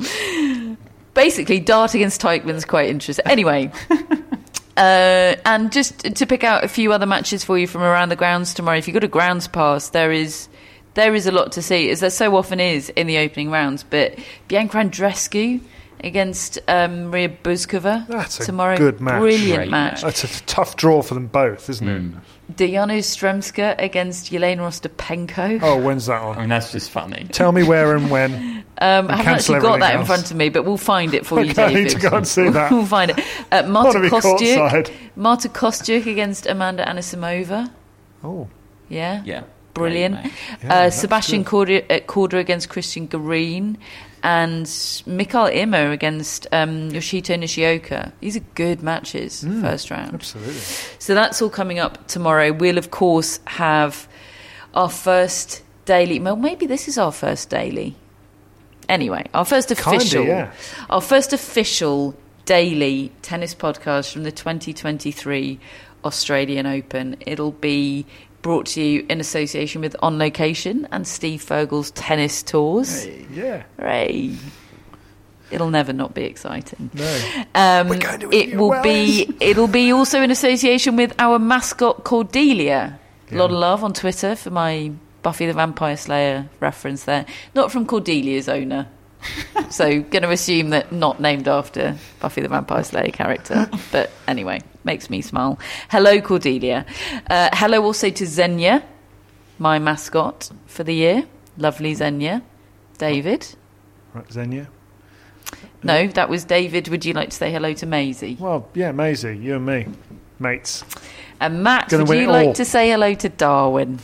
Basically, Dart against Teichmann's quite interesting. Anyway, uh, and just to pick out a few other matches for you from around the grounds tomorrow. If you've got a grounds pass, there is there is a lot to see, as there so often is in the opening rounds. But Bianca Andreescu against um, Marie Bouzkova That's a tomorrow. good match. Brilliant Great match. That's a tough draw for them both, isn't Mm. it? Diana Stremska against Jelena Ostapenko. Oh, when's that I on? mean, that's just funny. Tell me where and when. Um, I haven't actually got that everything in front of me, but we'll find it for you, Okay, I David. need to go and see that. we'll find it. Uh, Marta Wanna Kostyuk. Marta Kostyuk against Amanda Anisimova. Oh, Yeah. Yeah. Brilliant. Yeah, uh, Sebastian good. Corda, uh, against Cristian Garin. And Mikael Ymer against um, Yoshito Nishioka. These are good matches, Mm. first round. absolutely. So that's all coming up tomorrow. We'll, of course, have our first daily. Well, maybe this is our first daily. Anyway, our first Kinda, official, yeah. our first official daily tennis podcast from the 2023 Australian Open. It'll be brought to you in association with On Location and Steve Furgal's Tennis Tours. Yeah. Hooray! It'll never not be exciting. No. Um, We're going to it will be. It'll be also in association with our mascot Cordelia. A lot of love on Twitter for my Buffy the Vampire Slayer reference there. Not from Cordelia's owner. so, going to assume that not named after Buffy the Vampire Slayer character. But anyway, makes me smile. Hello, Cordelia. Uh, hello also to Xenia, my mascot for the year. Lovely Xenia. David. Right, Xenia. No, that was David. Would you like to say hello to Maisie? Well, yeah, Maisie, you and me, mates. And Matt, Gonna would you like all. to say hello to Darwin?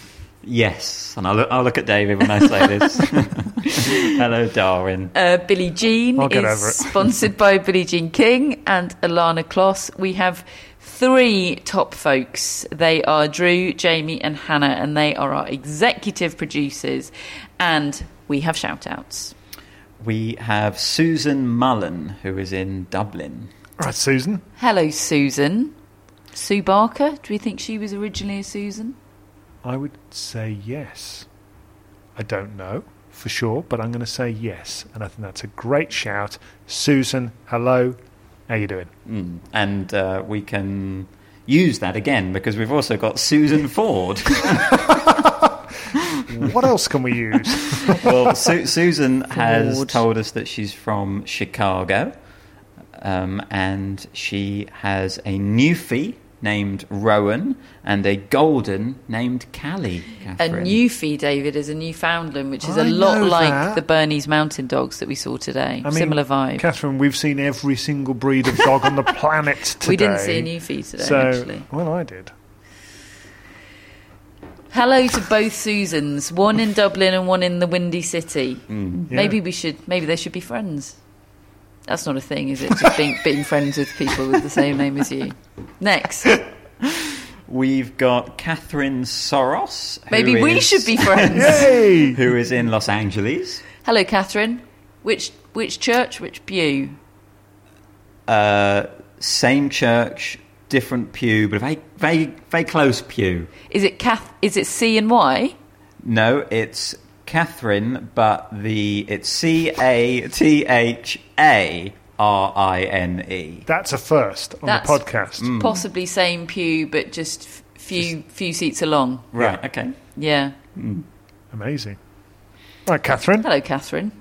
Yes, and I'll look, I'll look at David when I say this. Hello, Darwin. Uh, Billie Jean is sponsored by Billie Jean King and Ilana Kloss. We have three top folks. They are Drew, Jamie, and Hannah, and they are our executive producers. And we have shout outs. We have Susan Mullen, who is in Dublin. Right, Susan. Hello, Susan. Sue Barker. Do we think she was originally a Susan? I would say yes. I don't know for sure, but I'm going to say yes, and I think that's a great shout. Susan, hello. How you doing? Mm. And uh, we can use that again because we've also got Susan Ford. what else can we use? well, Su- Susan has Ford. told us that she's from Chicago, um, and she has a newfie named Rowan and a golden named Callie. A Catherine. Newfie, David, is a Newfoundland, which is a I lot like that. the Bernese Mountain Dogs that we saw today. I mean, Similar vibe. Catherine, we've seen every single breed of dog on the planet today. We didn't see a Newfie today, so, actually. Well, I did. Hello to both Susans, one in Dublin and one in the Windy City. Mm. Yeah. Maybe we should. Maybe they should be friends. That's not a thing, is it? Just being, being friends with people with the same name as you. Next, We've got Catherine Soros. maybe we is- should be friends. Yay! Who is in Los Angeles. Hello, Catherine. Which which church? Which pew? Uh, same church, different pew, but a very, very, very close pew. Is it Cath? Is it C and Y? No, it's Catherine, but the it's C A T H A R I N E. That's a first on That's the podcast. Mm. Possibly same pew, but just f- few few seats along. Right. Okay. Yeah. Amazing. Right, Catherine. Hello, Catherine.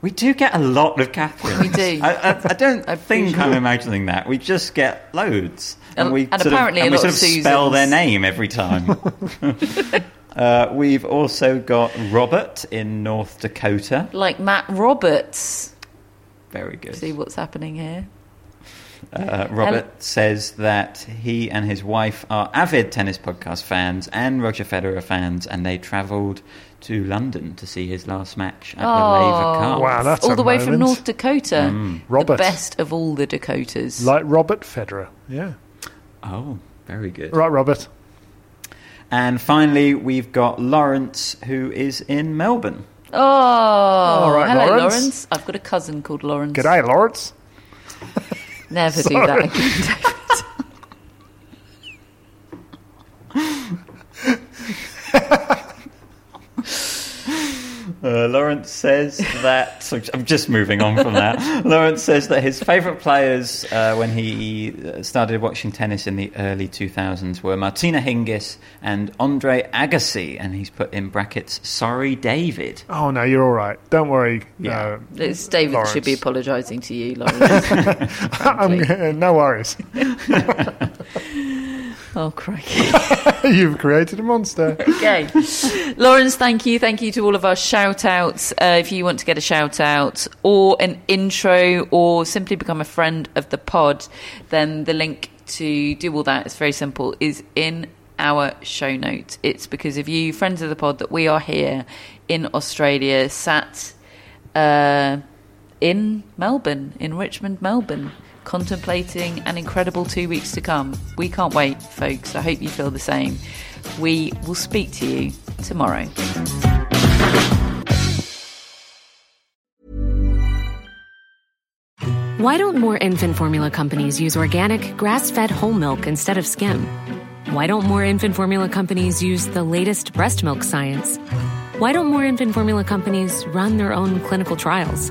We do get a lot of Catherine. We do. I, I, I don't I think I'm imagining that. We just get loads, And- we and sort apparently of, a and we lot sort of of spell their name every time. uh, we've also got Robert in North Dakota. Like Matt Roberts. Very good. See what's happening here. Uh, Robert says that he and his wife are avid tennis podcast fans and Roger Federer fans, and they travelled to London to see his last match at the Laver Cup. Wow, that's all a the way from. North Dakota. Mm. Robert. The best of all the Dakotas. Like Robert Federer. Yeah. Oh, very good. Right, Robert. And finally, we've got Lawrence, who is in Melbourne. Oh, right, hello, Lawrence. Lawrence. I've got a cousin called Lawrence. G'day, Lawrence. Never do that again, Uh, Lawrence says that. So I'm just moving on from that. Lawrence says that his favourite players uh, when he uh, started watching tennis in the early 2000s were Martina Hingis and Andre Agassi, and he's put in brackets, sorry, David. Oh, no, you're all right. Don't worry. Yeah. uh, It's David Lawrence. should be apologising to you, Lawrence. I'm, no worries. Oh, crikey. You've created a monster. Okay. Lawrence, thank you. Thank you to all of our shout outs. Uh, if you want to get a shout out or an intro or simply become a friend of the pod, then the link to do all that is very simple, is in our show notes. It's because of you, friends of the pod, that we are here in Australia, sat uh, in Melbourne, in Richmond, Melbourne, contemplating an incredible two weeks to come. We can't wait, folks. I hope you feel the same. We will speak to you tomorrow. Why don't more infant formula companies use organic, grass fed whole milk instead of skim? Why don't more infant formula companies use the latest breast milk science? Why don't more infant formula companies run their own clinical trials?